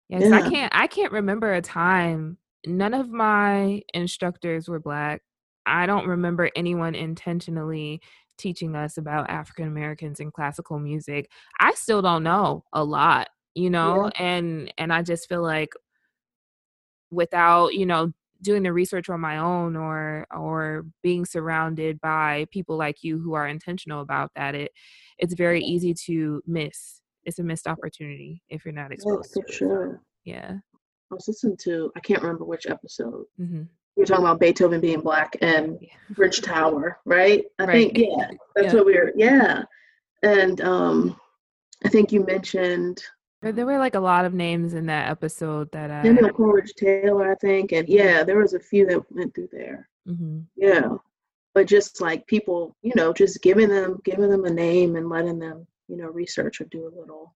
Yeah, 'cause I can't I can't remember a time none of my instructors were black. I don't remember anyone intentionally teaching us about African Americans in classical music. I still don't know a lot, you know, and and I just feel like without, you know, doing the research on my own or or being surrounded by people like you who are intentional about that, it it's very easy to miss. It's a missed opportunity if you're not
Yeah,
exposed
for
to it.
sure.
Yeah.
I was listening to, I can't remember which episode.
hmm
We were talking about Beethoven being black and Bridgetower, right? I
Right.
think, yeah, that's
Yeah.
what we were, yeah. And um, I think you mentioned
There, were like a lot of names in that episode that I.
Daniel Coleridge Taylor, I think. And yeah, there was a few that went through there.
Mhm.
Yeah. But just like people, you know, just giving them, giving them a name and letting them, you know, research or do a little,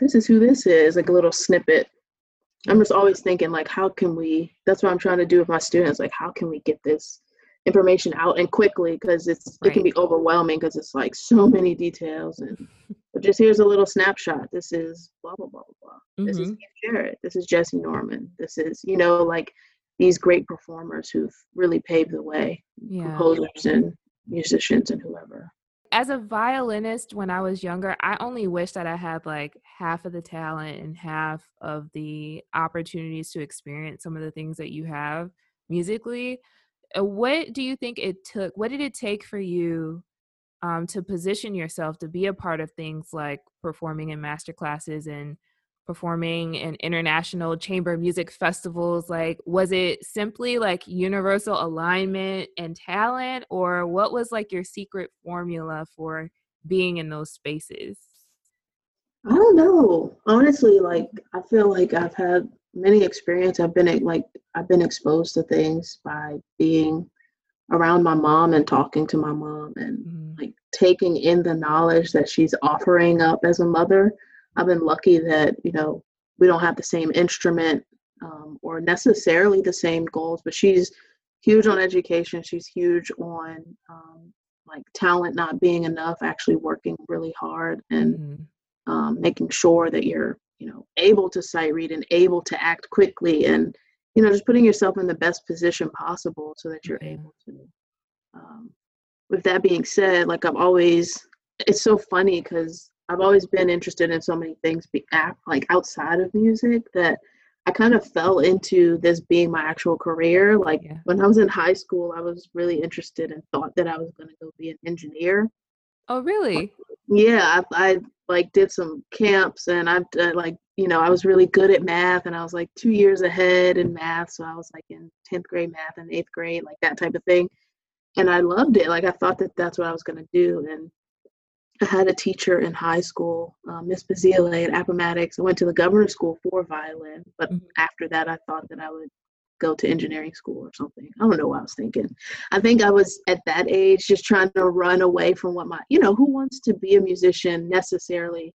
this is who this is, like a little snippet. I'm just always thinking like, how can we, that's what I'm trying to do with my students. Like, how can we get this information out and quickly? Because it's, it can be overwhelming because it's like so many details and but just here's a little snapshot. This is blah, blah, blah, blah, blah. This is
Mhm.
Keith Jarrett. This is Jessye Norman. This is, you know, like these great performers who've really paved the way,
Yeah.
composers and musicians and whoever.
As a violinist, when I was younger, I only wish that I had like half of the talent and half of the opportunities to experience some of the things that you have musically. Uh, What do you think it took? What did it take for you um, to position yourself to be a part of things like performing in master classes and performing in international chamber music festivals like was it simply like universal alignment and talent or what was like your secret formula for being in those spaces
I don't know. Honestly, like I feel like I've had many experience. I've been like I've been exposed to things by being around my mom and talking to my mom and
Mhm.
like taking in the knowledge that she's offering up as a mother. I've been lucky that, you know, we don't have the same instrument um, or necessarily the same goals, but she's huge on education. She's huge on um, like talent not being enough, actually working really hard and
Mhm.
um, making sure that you're, you know, able to sight read and able to act quickly and, you know, just putting yourself in the best position possible so that you're
Yeah.
able to um, with that being said, like I've always, it's so funny because I've always been interested in so many things, be like outside of music that I kind of fell into this being my actual career. Like
Yeah.
when I was in high school, I was really interested and thought that I was going to go be an engineer.
oh really
Yeah, I, I like did some camps and I've done like you know I was really good at math and I was like two years ahead in math, so I was like in tenth grade math and eighth grade, like that type of thing, and I loved it. Like I thought that that's what I was gonna do, and I had a teacher in high school, uh, Miss Bazile at Appomattox. I went to the governor's school for violin, but
Mhm.
after that, I thought that I would go to engineering school or something. I don't know what I was thinking. I think I was at that age just trying to run away from what my, you know, who wants to be a musician necessarily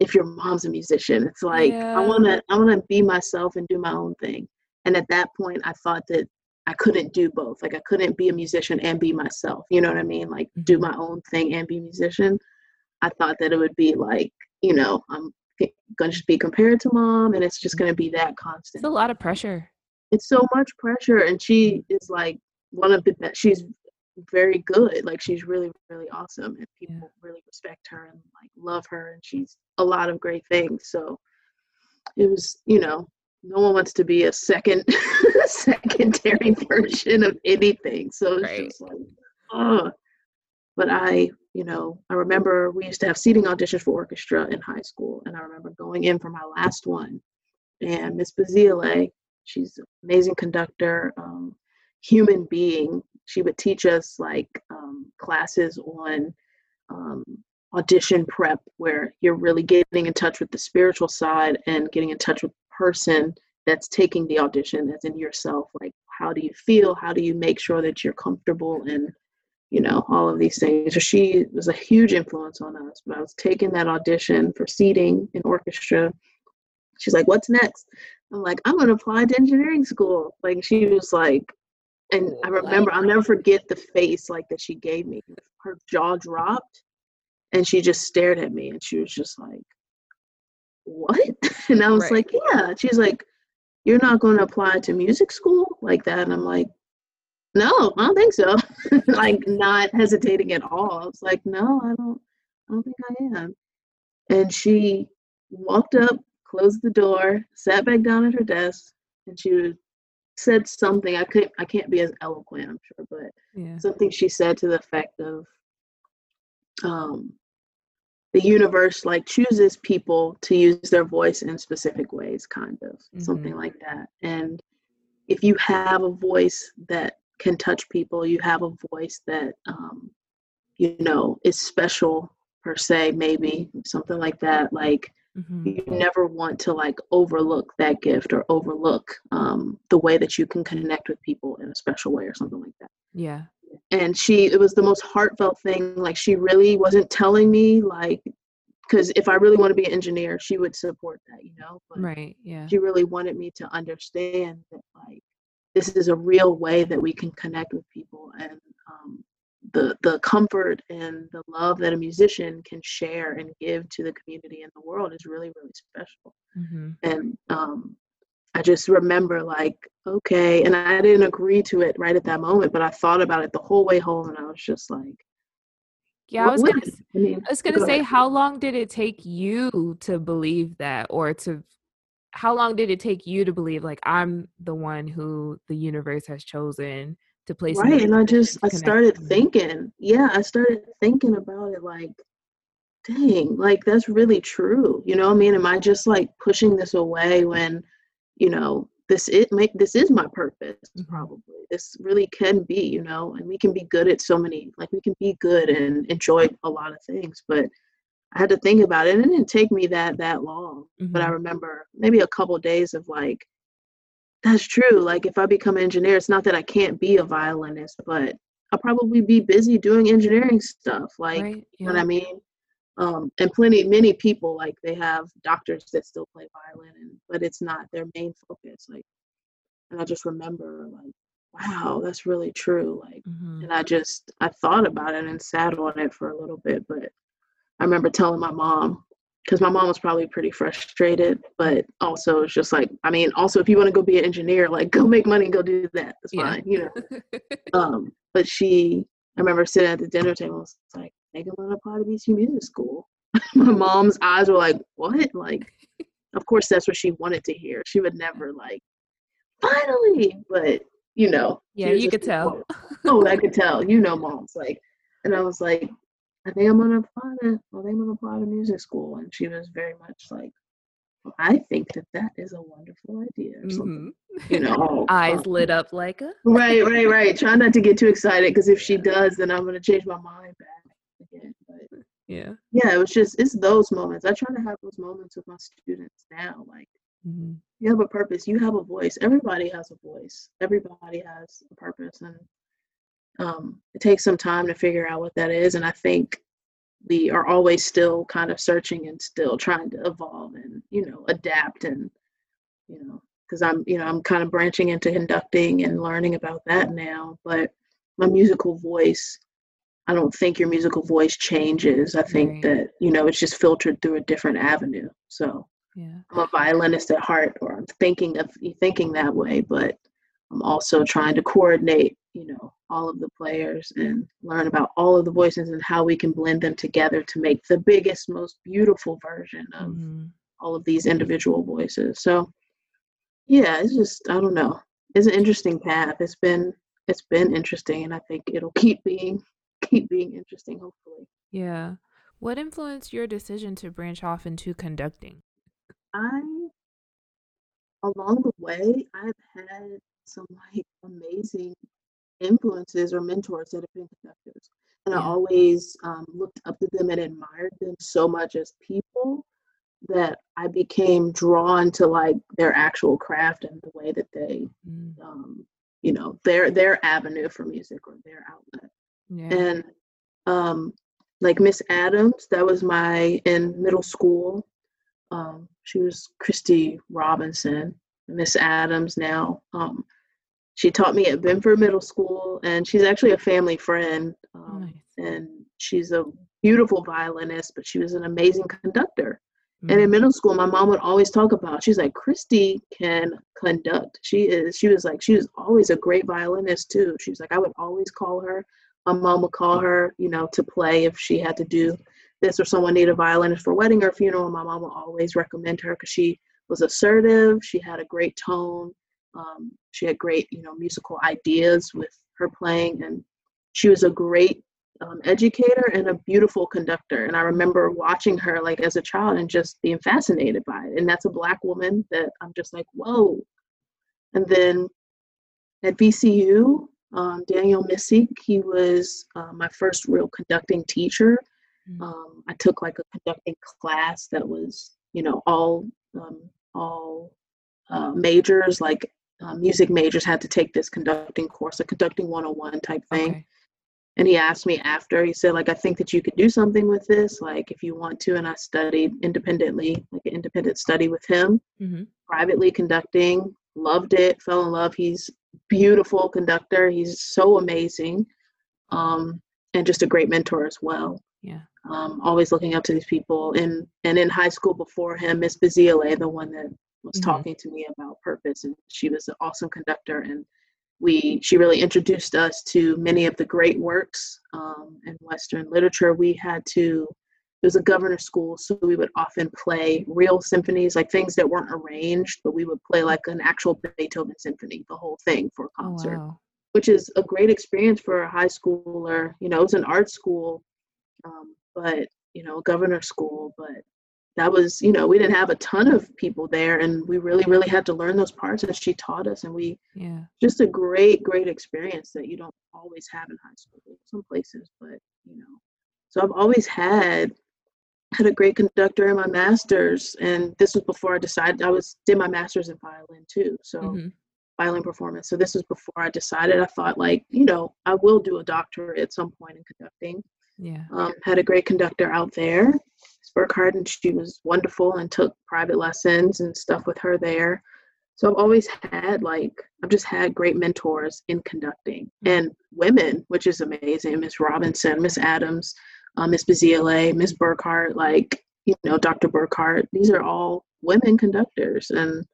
if your mom's a musician? It's like
Yeah.
I want to, I want to be myself and do my own thing. And at that point, I thought that I couldn't do both. Like I couldn't be a musician and be myself. You know what I mean? Like do
Mhm.
my own thing and be a musician. I thought that it would be like, you know, I'm going to just be compared to mom and it's just going to be that constant
It's a lot of pressure.
it's so much pressure and she is like one of the best she's very good like she's really really awesome and people really respect her and like love her and she's a lot of great things so it was you know no one wants to be a second secondary version of anything. So it's
Right.
just like oh but i you know i remember we used to have seating auditions for orchestra in high school and i remember going in for my last one. And miss bazile she's an amazing conductor um, human being. She would teach us like um, classes on um, audition prep where you're really getting in touch with the spiritual side and getting in touch with person that's taking the audition that's in yourself like how do you feel? How do you make sure that you're comfortable and you know all of these things? So she was a huge influence on us but i was taking that audition for seating in orchestra. She's like what's next? I'm like i'm going to apply to engineering school. Like she was like and i oh, remember i'll never forget the face like that she gave me. Her jaw dropped and she just stared at me and she was just like what? And i was
Right.
like yeah. She's like you're not going to apply to music school? Like that and i'm like no i don't think so. Like not hesitating at all. I was like no i don't i don't think i am. And she walked up closed the door sat back down at her desk and she was, said something. I couldn't i can't be as eloquent i'm sure but
Yeah.
something she said to the effect of um the universe like chooses people to use their voice in specific ways kind of something like that and if you have a voice that can touch people you have a voice that um you know is special per se maybe something like that like
Mhm.
you never want to like overlook that gift or overlook um, the way that you can connect with people in a special way or something like that
Yeah.
And she it was the most heartfelt thing like she really wasn't telling me like because if i really want to be an engineer she would support that you know but
Right. Yeah.
she really wanted me to understand that like this is a real way that we can connect with people and um, the the comfort and the love that a musician can share and give to the community and the world is really really special
hmm
and um, i just remember like okay and i didn't agree to it right at that moment but i thought about it the whole way home and i was just like
Yeah. I was gonna.
I, mean,
I was gonna
go
say,
ahead.
how long did it take you to believe that, or to? How long did it take you to believe like I'm the one who the universe has chosen to place
right and i just i started thinking yeah i started thinking about it like dang like that's really true you know what i mean am i just like pushing this away when you know this it make this is my purpose
Mhm.
probably this really can be you know and we can be good at so many like we can be good and enjoy a lot of things but i had to think about it and it didn't take me that that long but i
Mhm.
remember maybe a couple days of like that's true like if i become an engineer it's not that i can't be a violinist but i'll probably be busy doing engineering stuff like
right.
you know what i mean um, and plenty many people like they have doctors that still play violin and but it's not their main focus like and i just remember like wow that's really true like
Mhm.
and i just i thought about it and sat on it for a little bit but i remember telling my mom because my mom was probably pretty frustrated but also it's just like i mean also if you want to go be an engineer like go make money and go do that that's
Yeah.
fine you know um but she i remember sitting at the dinner table it's like think i'm gonna apply to bc music school my mom's eyes were like what like of course that's what she wanted to hear she would never like finally but you know
Yeah, you could tell.
oh i could tell you know moms like and i was like i think i'm gonna apply to i think i'm gonna apply to music school and she was very much like "Well, i think that that is a wonderful idea
Mhm.
you know oh,
Eyes
oh.
lit up like a.
right right right try not to get too excited because if she does then i'm gonna change my mind back again but
Yeah.
Yeah, it was just it's those moments. I try to have those moments with my students now. Like
Mm-hmm.
you have a purpose, you have a voice. Everybody has a voice. Everybody has a purpose, and um, it takes some time to figure out what that is. And I think we are always still kind of searching and still trying to evolve and you know adapt and you know because I'm you know I'm kind of branching into conducting and learning about that now. But my musical voice, I don't think your musical voice changes. I think
Right.
that you know it's just filtered through a different avenue. So
Yeah.
I'm a violinist at heart, or I'm thinking of thinking that way, but I'm also trying to coordinate, you know, all of the players and learn about all of the voices and how we can blend them together to make the biggest, most beautiful version of
Mhm.
all of these individual voices. So, yeah, it's just I don't know. It's an interesting path. It's been it's been interesting, and I think it'll keep being keep being interesting. Hopefully,
Yeah. What influenced your decision to branch off into conducting?
I along the way I've had some like amazing influences or mentors that have been conductors. And I always um, looked up to them and admired them so much as people that I became drawn to like their actual craft and the way that they,
Mm,
um, you know, their their avenue for music or.
Yeah.
And um, like Miss Adams, that was my in middle school. Um, she was Christy Robinson, Miss Adams now. Um, she taught me at Benford Middle School, and she's actually a family friend. Um,
nice.
And she's a beautiful violinist, but she was an amazing conductor. And in
Mhm.
middle school, my mom would always talk about. She's like, Christy can conduct. She is. She was like, she was always a great violinist too. She was like, I would always call her. My mom would call her, you know, to play if she had to do this or someone needed a violinist for a wedding or funeral. My mom would always recommend her because she was assertive. She had a great tone. Um, she had great, you know, musical ideas with her playing, and she was a great um, educator and a beautiful conductor. And I remember watching her like as a child and just being fascinated by it. And that's a black woman that I'm just like, whoa. And then at VCU, um, Daniel Myssyk, he was uh, my first real conducting teacher.
Mm.
Um, I took like a conducting class that was, you know, all um, all uh, majors, like uh, music majors, had to take this conducting course, a conducting 101 type thing
Okay.
and he asked me after he said like i think that you could do something with this like if you want to and i studied independently like an independent study with him
hmm
privately conducting loved it fell in love he's beautiful conductor. He's so amazing um, and just a great mentor as well.
Yeah.
um, always looking up to these people. And and in high school before him miss Bazile, the one that was
Mhm.
talking to me about purpose and she was an awesome conductor. And we she really introduced us to many of the great works um, in western literature. We had to it was a governor school so we would often play real symphonies like things that weren't arranged but we would play like an actual beethoven symphony the whole thing for a
Oh
concert
wow.
which is a great experience for a high schooler. You know, it was an art school, um, but you know, governor school. But that was, you know, we didn't have a ton of people there, and we really, really had to learn those parts. And she taught us, and we
Yeah.
just a great, great experience that you don't always have in high school. Some places, but you know, so I've always had had a great conductor in my masters, and this was before I decided I was did my masters in violin too. So
hmm
violin performance. So this was before I decided. I thought like, you know, I will do a doctorate at some point in conducting.
Yeah.
Um, had a great conductor out there, Burkhardt, and she was wonderful and took private lessons and stuff with her there. So I've always had like I've just had great mentors in conducting and women, which is amazing. Miss Robinson, Miss Adams, uh, Miss Bazile, Miss Burkhardt, like you know Dr. Burkhardt. These are all women conductors and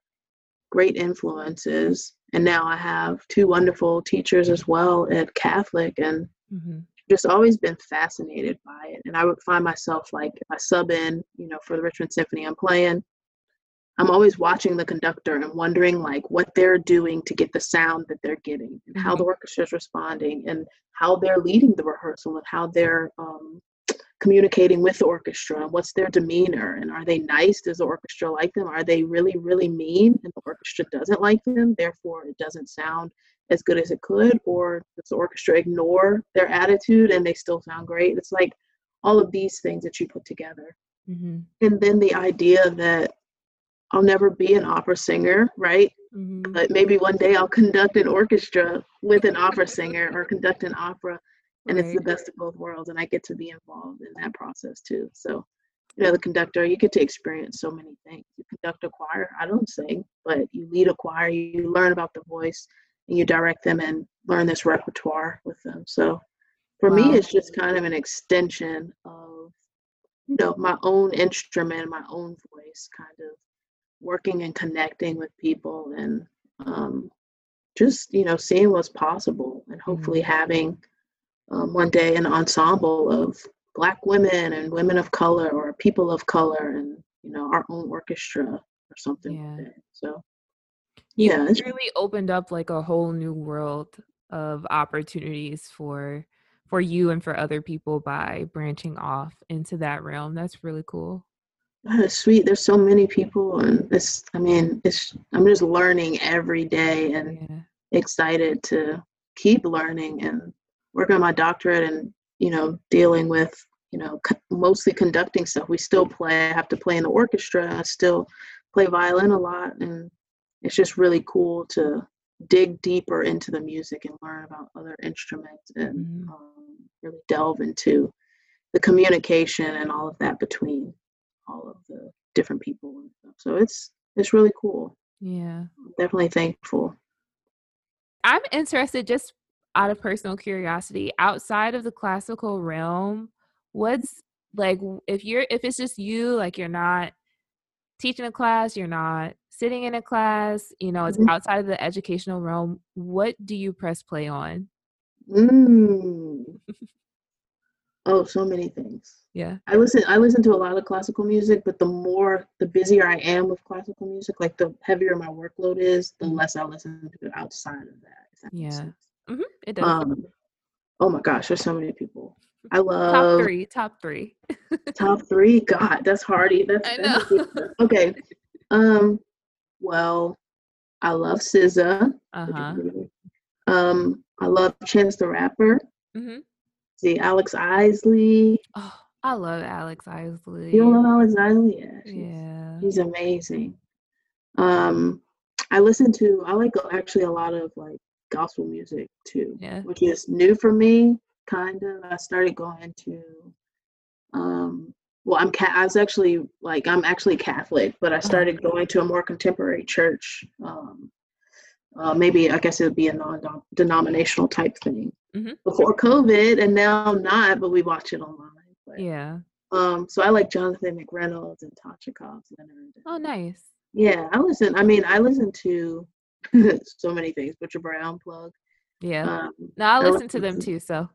great influences. And now I have two wonderful teachers as well at Catholic and
hmm
just always been fascinated by it. And I would find myself like if I sub in, you know, for the Richmond Symphony I'm playing, I'm always watching the conductor and wondering like what they're doing to get the sound that they're getting and how the orchestra is responding and how they're leading the rehearsal and how they're um, communicating with the orchestra and what's their demeanor and are they nice? Does the orchestra like them? Are they really really mean and the orchestra doesn't like them therefore it doesn't sound as good as it could? Or does the orchestra ignore their attitude and they still sound great? It's like all of these things that you put together.
Mm-hmm.
And then the idea that I'll never be an opera singer, right?
Mm-hmm.
But maybe one day I'll conduct an orchestra with an opera singer or conduct an opera and it's the best of both worlds and I get to be involved in that process too. So, you know, the conductor, you get to experience so many things. You conduct a choir, I don't sing, but you lead a choir, you learn about the voice and you direct them and learn this repertoire with them. So for
Wow.
me it's just kind of an extension of you know my own instrument, my own voice, kind of working and connecting with people and um, just you know seeing what's possible and hopefully having um, one day an ensemble of black women and women of color or people of color and you know our own orchestra or something
Yeah.
like that. So
You
yeah, it's,
really opened up like a whole new world of opportunities for for you and for other people by branching off into that realm. That's really cool.
God, it's sweet. There's so many people and it's I mean it's I'm just learning every day and
Yeah.
excited to keep learning and work on my doctorate and you know dealing with you know mostly conducting stuff we still play i have to play in the orchestra i still play violin a lot and it's just really cool to dig deeper into the music and learn about other instruments and
Mhm.
um, really delve into the communication and all of that between all of the different people and stuff so it's it's really cool
Yeah.
I'm definitely thankful
I'm interested just out of personal curiosity, outside of the classical realm, what's like if you're if it's just you, like you're not teaching a class, you're not sitting in a class, you know, it's
Mhm.
outside of the educational realm, what do you press play on?
Mm. Oh, so many things.
Yeah.
I listen I listen to a lot of classical music, but the more the busier I am with classical music, like the heavier my workload is, the less I listen to outside of that. That
Yeah.
sense.
hmm It does.
Um oh my gosh, there's so many people. I love top
three. Top three.
top three. God, that's hardy. That's,
I know.
deep. okay. Um well, I love SZA.
Uh huh.
Um, I love Chance the Rapper.
hmm
See Alex Isley.
Oh, I love Alex Isley.
You don't love Alex Isley? Yeah, she's,
Yeah.
she's amazing. Um, I listen to I like actually a lot of like gospel music too,
Yeah.
which is new for me. Kind of. I started going to. Um, well, I'm ca- I was actually like I'm actually Catholic, but I started going to a more contemporary church. Um, uh, maybe I guess it would be a non-denominational type thing
Mhm.
before COVID, and now I'm not, but we watch it online.
Yeah.
Um, so I like Jonathan McReynolds and Tasha Cobbs Leonard.
Oh, nice.
Yeah, I listen. I mean, I listen to so many things. Butcher Brown plug.
Yeah.
Um,
no, I
I
listen to them too. So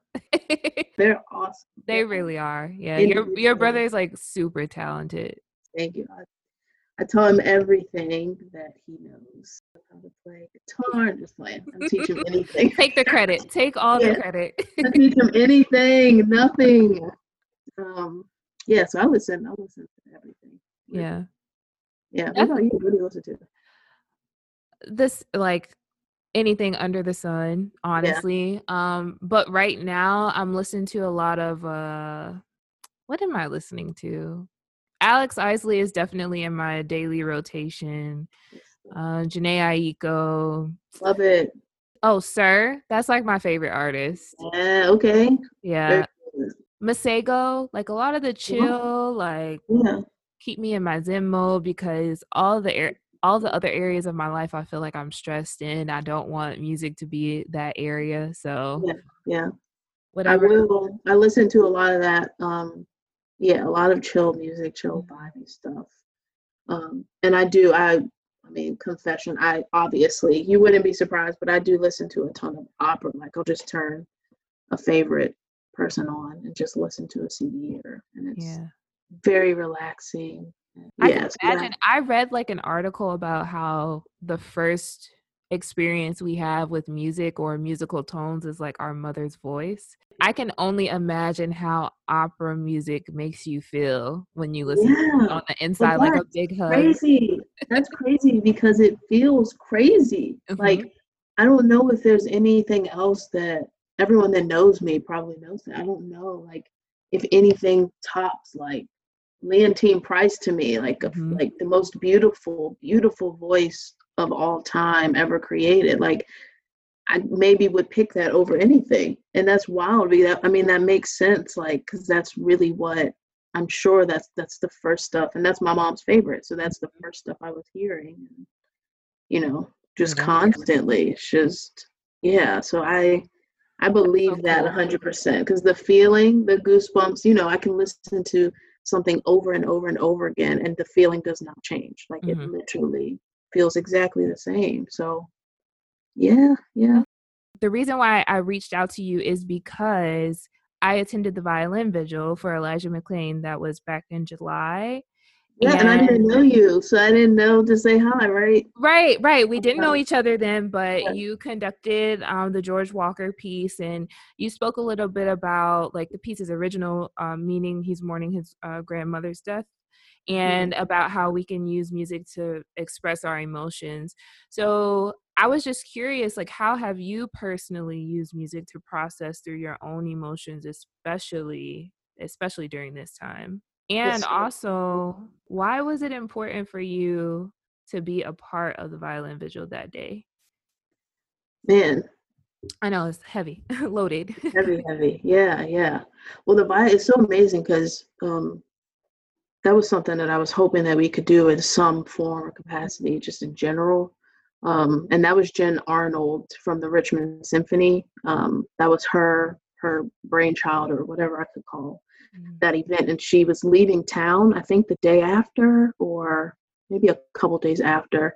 They're awesome.
they really are. Yeah. Your your brother is like super talented.
Thank you. I, I tell him everything that he knows how to play guitar. I'm just playing. I teach him anything.
Take the credit. Take all
Yeah.
the credit.
I teach him anything, nothing. Um, yeah, so I listen. I listen to everything.
yeah.
Yeah. What about you? What do you listen to?
This like anything under the sun, honestly. Um, but right now I'm listening to a lot of uh what am I listening to? Alex Isley is definitely in my daily rotation. Uh Jhené Aiko.
Love it.
Oh, sir. That's like my favorite artist.
Yeah. Okay.
Yeah. Masego, like a lot of the chill, like
Yeah.
keep me in my zen mode because all the air all the other areas of my life I feel like I'm stressed in. I don't want music to be that area. So
Yeah. Yeah. I
whatever.
will. I listen to a lot of that. Um, yeah, a lot of chill music, chill
Yeah.
vibey stuff. Um, and I do. I, I mean, confession. I obviously you wouldn't be surprised, but I do listen to a ton of opera. Like I'll just turn a favorite person on and just listen to a CD or, and it's
Yeah.
very relaxing.
I
Yeah,
can
so that-
imagine I read like an article about how the first experience we have with music or musical tones is like our mother's voice. I can only imagine how opera music makes you feel when you listen
Yeah,
on the inside, like a big hug.
crazy. That's crazy because it feels crazy.
Mhm.
Like I don't know if there's anything else that everyone that knows me probably knows that. I don't know. Like if anything tops like Leontyne Price to me, like
Mhm.
like the most beautiful, beautiful voice of all time ever created. Like I maybe would pick that over anything, and that's wild. I mean, that makes sense, like because that's really what I'm sure that's that's the first stuff, and that's my mom's favorite. So that's the first stuff I was hearing, you know, just
Yeah.
constantly. It's just yeah. So I I believe that a hundred percent because the feeling, the goosebumps, you know, I can listen to something over and over and over again, and the feeling does not change. Like it
Mhm.
literally feels exactly the same. So yeah, yeah.
the reason why I reached out to you is because I attended the violin vigil for Elijah McClain that was back in July.
Yeah, and I didn't know you, so I didn't know to say hi, right?
Right, right. We didn't know each other then, but
Yeah.
you conducted um, the George Walker piece, and you spoke a little bit about like the piece's original um, meaning. He's mourning his uh, grandmother's death, and about how we can use music to express our emotions. So I was just curious, like, how have you personally used music to process through your own emotions, especially especially during this time? And
Yes.
also, why was it important for you to be a part of the violin vigil that day?
Man,
I know it's heavy, loaded.
heavy, heavy. Yeah, yeah. Well, the vibe is so amazing because um, that was something that I was hoping that we could do in some form or capacity, just in general. Um, and that was Jen Arnold from the Richmond Symphony. Um, that was her her brainchild or whatever I could call that event and she was leaving town i think the day after or maybe a couple days after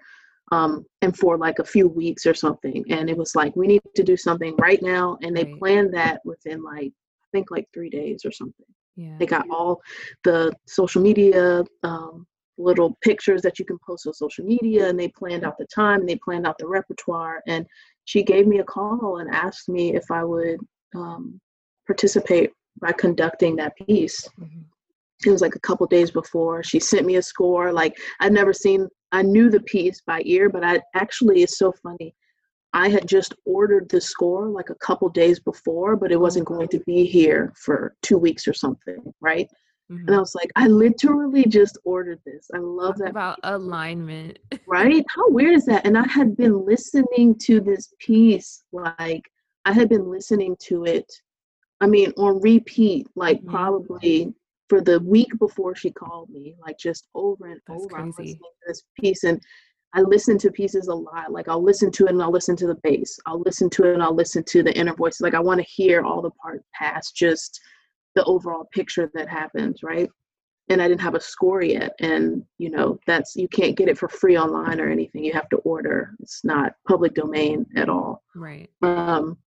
um, and for like a few weeks or something and it was like we need to do something right now and they
Right.
planned that within like i think like three days or something
yeah.
they got all the social media um, little pictures that you can post on social media and they planned out the time and they planned out the repertoire and she gave me a call and asked me if i would um, participate by conducting that piece.
Mhm.
it was like a couple days before she sent me a score. Like i'd never seen i knew the piece by ear but i actually it's so funny. I had just ordered the score like a couple days before but it wasn't going to be here for two weeks or something right?
Mhm.
and i was like i literally just ordered this. I love
Talk
that
about alignment.
right? How weird is that? And i had been listening to this piece like i had been listening to it i mean on repeat like
Mhm.
probably for the week before she called me like just over and
That's
over
crazy.
listening to this piece and i listen to pieces a lot like i'll listen to it and i'll listen to the bass i'll listen to it and i'll listen to the inner voices like i want to hear all the part past just the overall picture that happens right and I didn't have a score yet. And you know, that's you can't get it for free online or anything. You have to order. It's not public domain at all.
right.
Um,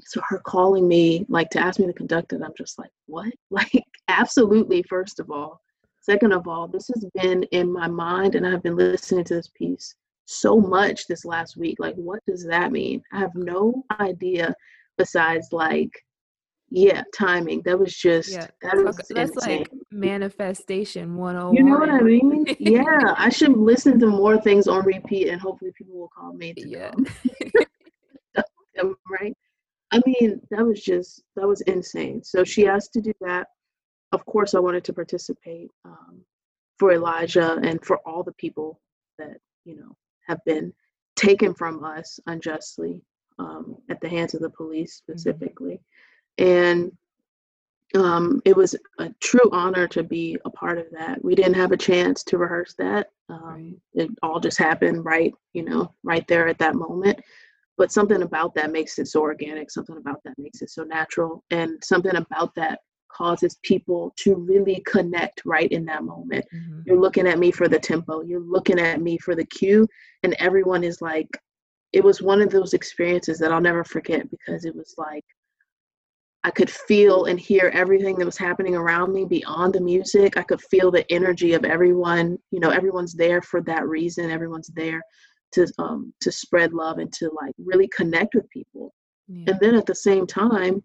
so her calling me like to ask me to conduct it, I'm just like, what? Like, absolutely. First of all, second of all, this has been in my mind, and I've been listening to this piece so much this last week. Like, what does that mean? I have no idea. Besides, like, yeah, timing. That was just
Yeah.
that was
Talk- That's
insane.
like manifestation 101.
You know what I oh mean? Yeah, I should listen to more things on repeat, and hopefully people will call me to
Yeah.
I right? I mean, that was just that was insane. So she asked to do that. Of course, I wanted to participate um, for Elijah and for all the people that you know have been taken from us unjustly um, at the hands of the police specifically, and um, it was a true honor to be a part of that. We didn't have a chance to rehearse that. Um, It all just happened right, you know, right there at that moment. But something about that makes it so organic. Something about that makes it so natural, and something about that causes people to really connect right in that moment.
Mhm.
You're looking at me for the tempo. You're looking at me for the cue, and everyone is like, it was one of those experiences that I'll never forget because it was like I could feel and hear everything that was happening around me beyond the music. I could feel the energy of everyone. You know, everyone's there for that reason. Everyone's there to um, to spread love and to like really connect with people.
Yeah.
And then at the same time,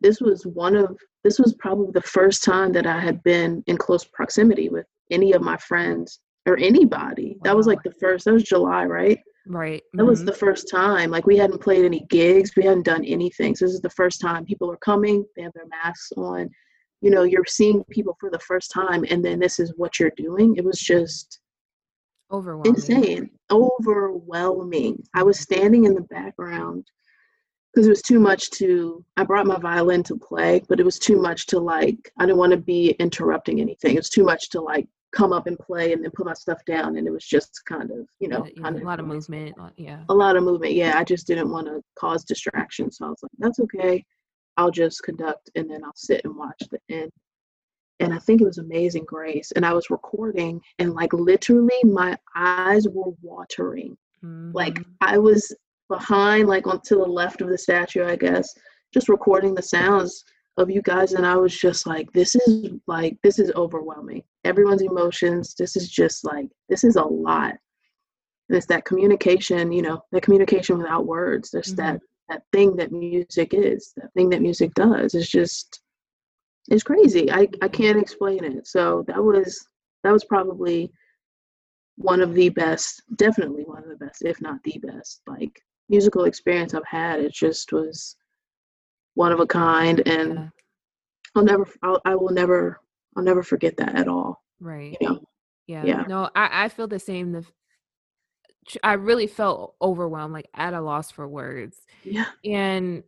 this was one of this was probably the first time that I had been in close proximity with any of my friends or anybody. That was like the first. That was July, right?
Right.
That was
mhm.
the first time. Like we hadn't played any gigs, we hadn't done anything. So this is the first time people are coming. They have their masks on. you know you're seeing people for the first time and then this is what you're doing it was just
Overwhelming.
insane overwhelming i was standing in the background because it was too much to i brought my violin to play but it was too much to like i didn't want to be interrupting anything it was too much to like come up and play and then put my stuff down and it was just kind of you know
Yeah,
kind
a lot of movement. uh, Yeah.
a lot of movement yeah i just didn't want to cause distraction so i was like that's okay i'll just conduct and then i'll sit and watch the end and i think it was amazing grace and i was recording and like literally my eyes were watering. Like
Mhm.
i was behind like on to the left of the statue i guess just recording the sounds of you guys and i was just like this is like this is overwhelming. Everyone's emotions this is just like this is a lot. And it's that communication you know that communication without words. There's
Mhm.
that that thing that music is that thing that music does. It's just it's crazy i i can't explain it so that was that was probably one of the best definitely one of the best if not the best like musical experience i've had it just was one of a kind and i'll never I'll, i will never i'll never forget that at all
right.
you know
Yeah.
Yeah.
No, I, I feel the same. The I really felt overwhelmed, like at a loss for words.
yeah
And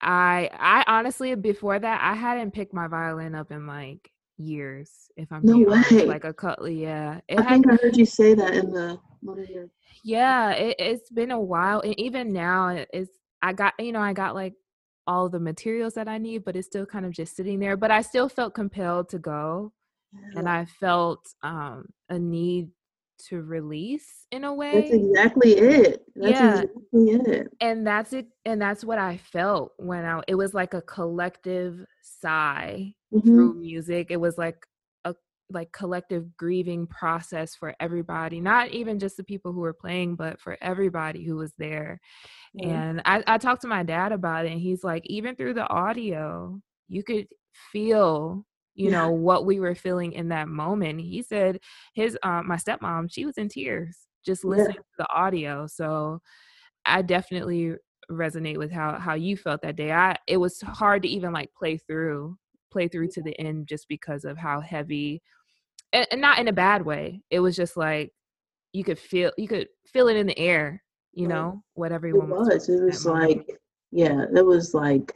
I I honestly before that I hadn't picked my violin up in like years, if I'm
No
being honest.
way.
Like a cut yeah. It
i
had
think i heard you say that in the one of your
yeah, it, it's been a while. And even now it's I got you know, I got like all the materials that I need, but it's still kind of just sitting there. But I still felt compelled to go. and I felt um, a need to release in a way.
that's exactly it that's
Yeah.
exactly it
and that's it. And that's what I felt when I. It was like a collective sigh
Mhm.
through music. It was like a like collective grieving process for everybody, not even just the people who were playing, but for everybody who was there.
Yeah.
And I, I talked to my dad about it, and he's like, even through the audio, you could feel, you
Yeah.
know, what we were feeling in that moment. He said his um my stepmom, she was in tears just
Yeah.
listening to the audio. So I definitely resonate with how how you felt that day. I it was hard to even like play through play through to the end just because of how heavy and, and not in a bad way. It was just like you could feel you could feel it in the air, you know, what
It
everyone was.
was. It was
that moment.
like, yeah, it was like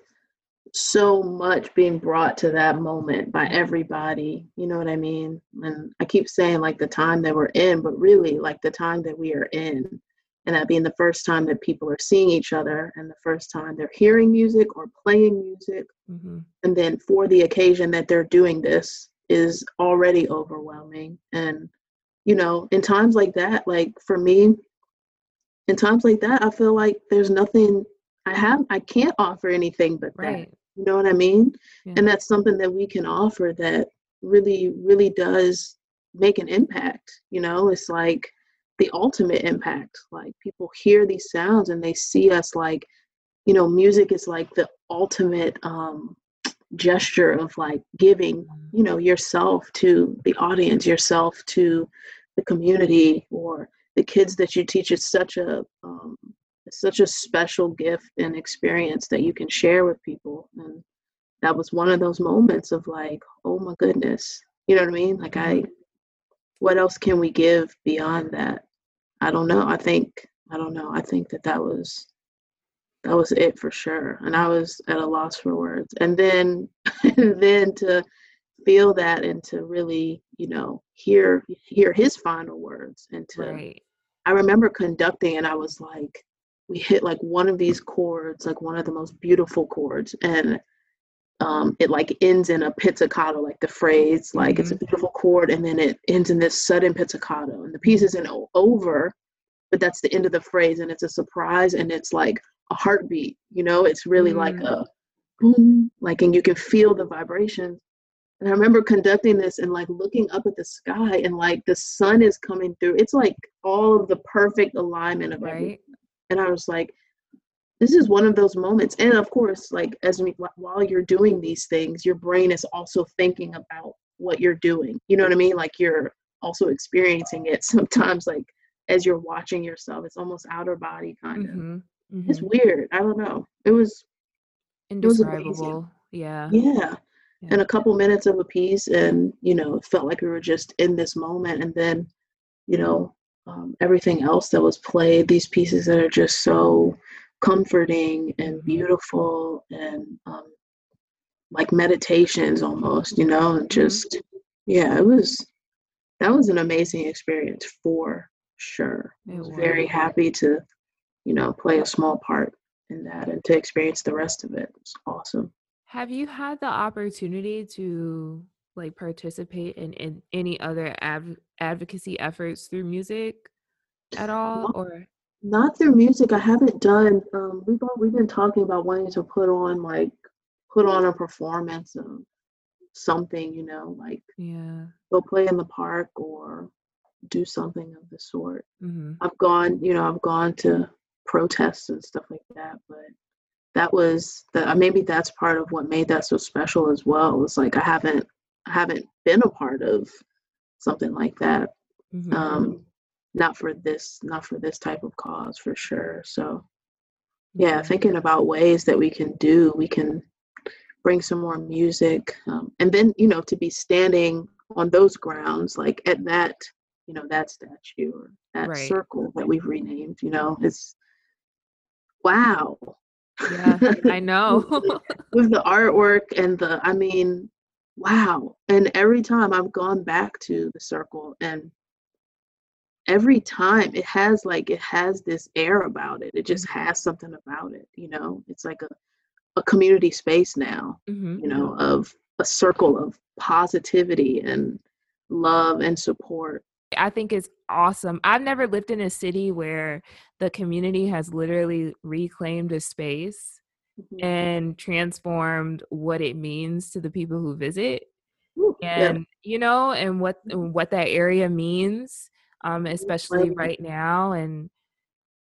so much being brought to that moment by everybody. You know what I mean? And I keep saying like the time that we're in, but really like the time that we are in. And that being the first time that people are seeing each other and the first time they're hearing music or playing music.
Mhm.
And then for the occasion that they're doing this is already overwhelming. And, you know, in times like that, like for me, in times like that, I feel like there's nothing I have, I can't offer anything but that. You know what I mean?
Yeah.
And that's something that we can offer that really, really does make an impact. You know, it's like the ultimate impact. Like people hear these sounds and they see us like, you know, music is like the ultimate um, gesture of like giving, you know, yourself to the audience, yourself to the community or the kids that you teach. It's such a um, it's such a special gift and experience that you can share with people. And that was one of those moments of like, oh my goodness, you know what I mean? Like I, what else can we give beyond that? I don't know. I think I don't know. I think that that was that was it for sure. And I was at a loss for words. And then and then to feel that and to really, you know, hear hear his final words and to
Right.
I remember conducting and I was like, we hit like one of these chords, like one of the most beautiful chords, and um, it like ends in a pizzicato, like the phrase, like it's a beautiful chord, and then it ends in this sudden pizzicato, and the piece isn't over, but that's the end of the phrase, and it's a surprise, and it's like a heartbeat, you know, it's really like
Mm.
a boom, like, and you can feel the vibrations. And I remember conducting this and like looking up at the sky and like the sun is coming through. It's like all of the perfect alignment of everything. And I was like, this is one of those moments. And of course, like as we, while you're doing these things, your brain is also thinking about what you're doing. You know what I mean? Like you're also experiencing it sometimes like as you're watching yourself. It's almost outer body kind of.
Mhm.
It's
Mhm.
weird. I don't know. It was was amazing.
Indescribable. Yeah.
yeah.
Yeah.
and a couple minutes of a piece and you know it felt like we were just in this moment and then you know um, everything else that was played these pieces that are just so comforting and beautiful and um, like meditations almost you know and just yeah it was that was an amazing experience for sure. I was very happy to you know play a small part in that and to experience the rest of it. It's awesome.
Have you had the opportunity to like participate in, in any other adv- advocacy efforts through music at all or
Not through music. I haven't done. Um, we've all, we've been talking about wanting to put on like put on a performance of something. You know, like
yeah
go play in the park or do something of the sort.
hmm
I've gone. You know, I've gone to protests and stuff like that. But that was the maybe that's part of what made that so special as well. It's like I haven't I haven't been a part of something like that.
hmm
Um, not for this not for this type of cause for sure. So yeah thinking about ways that we can do we can bring some more music um, and then you know to be standing on those grounds like at that you know that statue or that
Right.
circle that we've renamed you know is wow
yeah i know
with the artwork and the i mean wow and every time i've gone back to the circle and every time it has like it has this air about it it just
Mhm.
has something about it you know it's like a, a community space now
hmm
you know of a circle of positivity and love and support
I think it's awesome. I've never lived in a city where the community has literally reclaimed a space
Mhm.
and transformed what it means to the people who visit
yeah.
and you know and what and what that area means um especially
Right.
now and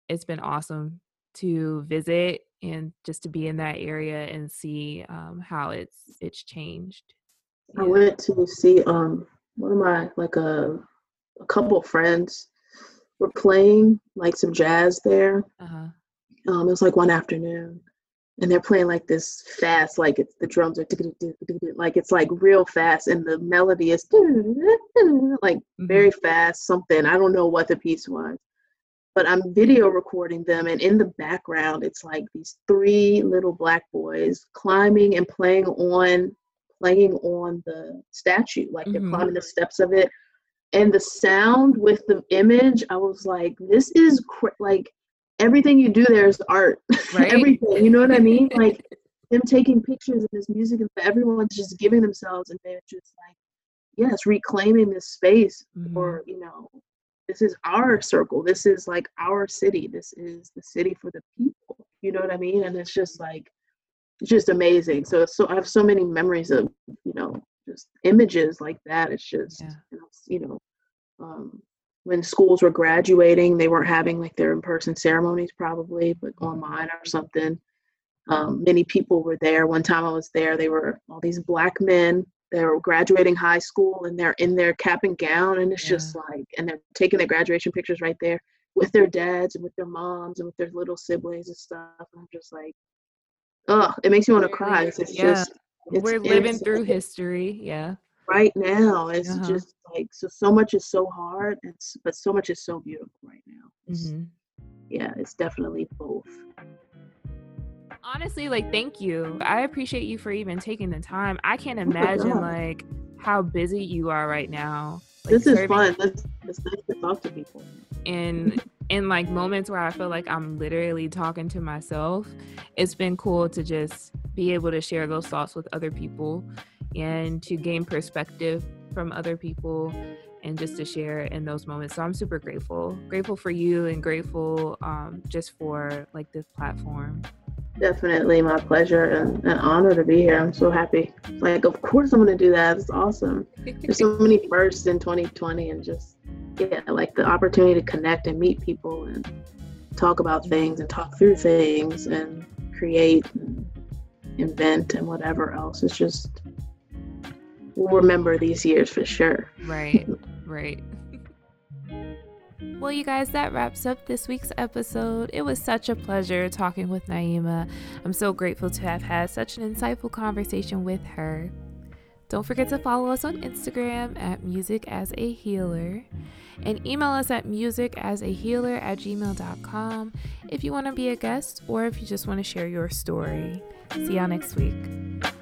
it's been awesome to visit and just to be in that area and see um how it's it's changed
I went to see um one of my like a a couple friends were playing like some jazz there.
uh-huh
Um, it was like one afternoon, and they're playing like this fast, like it's the drums are like it's like real fast, and the melody is like very fast. Something I don't know what the piece was, but I'm video recording them, and in the background, it's like these three little black boys climbing and playing on playing on the statue, like they're
Mhm.
climbing the steps of it. And the sound with the image, I was like, this is cr- like everything you do there is art.
Right.
Everything, you know what I mean? Like them taking pictures and this music and everyone's just giving themselves and they're just like, yes, reclaiming this space
Mhm.
for, you know, this is our circle. This is like our city. This is the city for the people. You know what I mean? And it's just like it's just amazing. So so I have so many memories of, you know, just images like that. It's just
Yeah.
it's, you know, um when schools were graduating, they weren't having like their in-person ceremonies probably, but online or something. Um, many people were there. One time I was there, they were all these black men. They were graduating high school and they're in their cap and gown, and it's just like, and they're taking their graduation pictures right there with their dads and with their moms and with their little siblings and stuff. And I'm just like, oh, it makes me want to cry. It's, it's
Yeah.
just, it's,
we're living through history yeah
right now. It's
Uh-huh.
just like so. So much is so hard, and but so much is so beautiful right now.
Mhm.
Yeah, it's definitely both.
honestly like thank you i appreciate you for even taking the time i can't
Oh
imagine
God.
like how busy you are right now like,
this is fun. This, it's nice to talk to people.
in in like moments where i feel like i'm literally talking to myself it's been cool to just be able to share those thoughts with other people and to gain perspective from other people and just to share in those moments so i'm super grateful grateful for you and grateful um, just for like this platform
Definitely my pleasure and an honor to be here. I'm so happy. Like, of course I'm gonna do that. It's awesome. There's so many firsts in 2020, and just yeah, like the opportunity to connect and meet people and talk about things and talk through things and create and invent and whatever else. It's just we'll remember these years for sure.
Right, right. Well, you guys, that wraps up this week's episode. It was such a pleasure talking with Naima. I'm so grateful to have had such an insightful conversation with her. Don't forget to follow us on Instagram at Music as a Healer and email us at musicasahealer at gmail.com if you want to be a guest or if you just want to share your story. See y'all next week.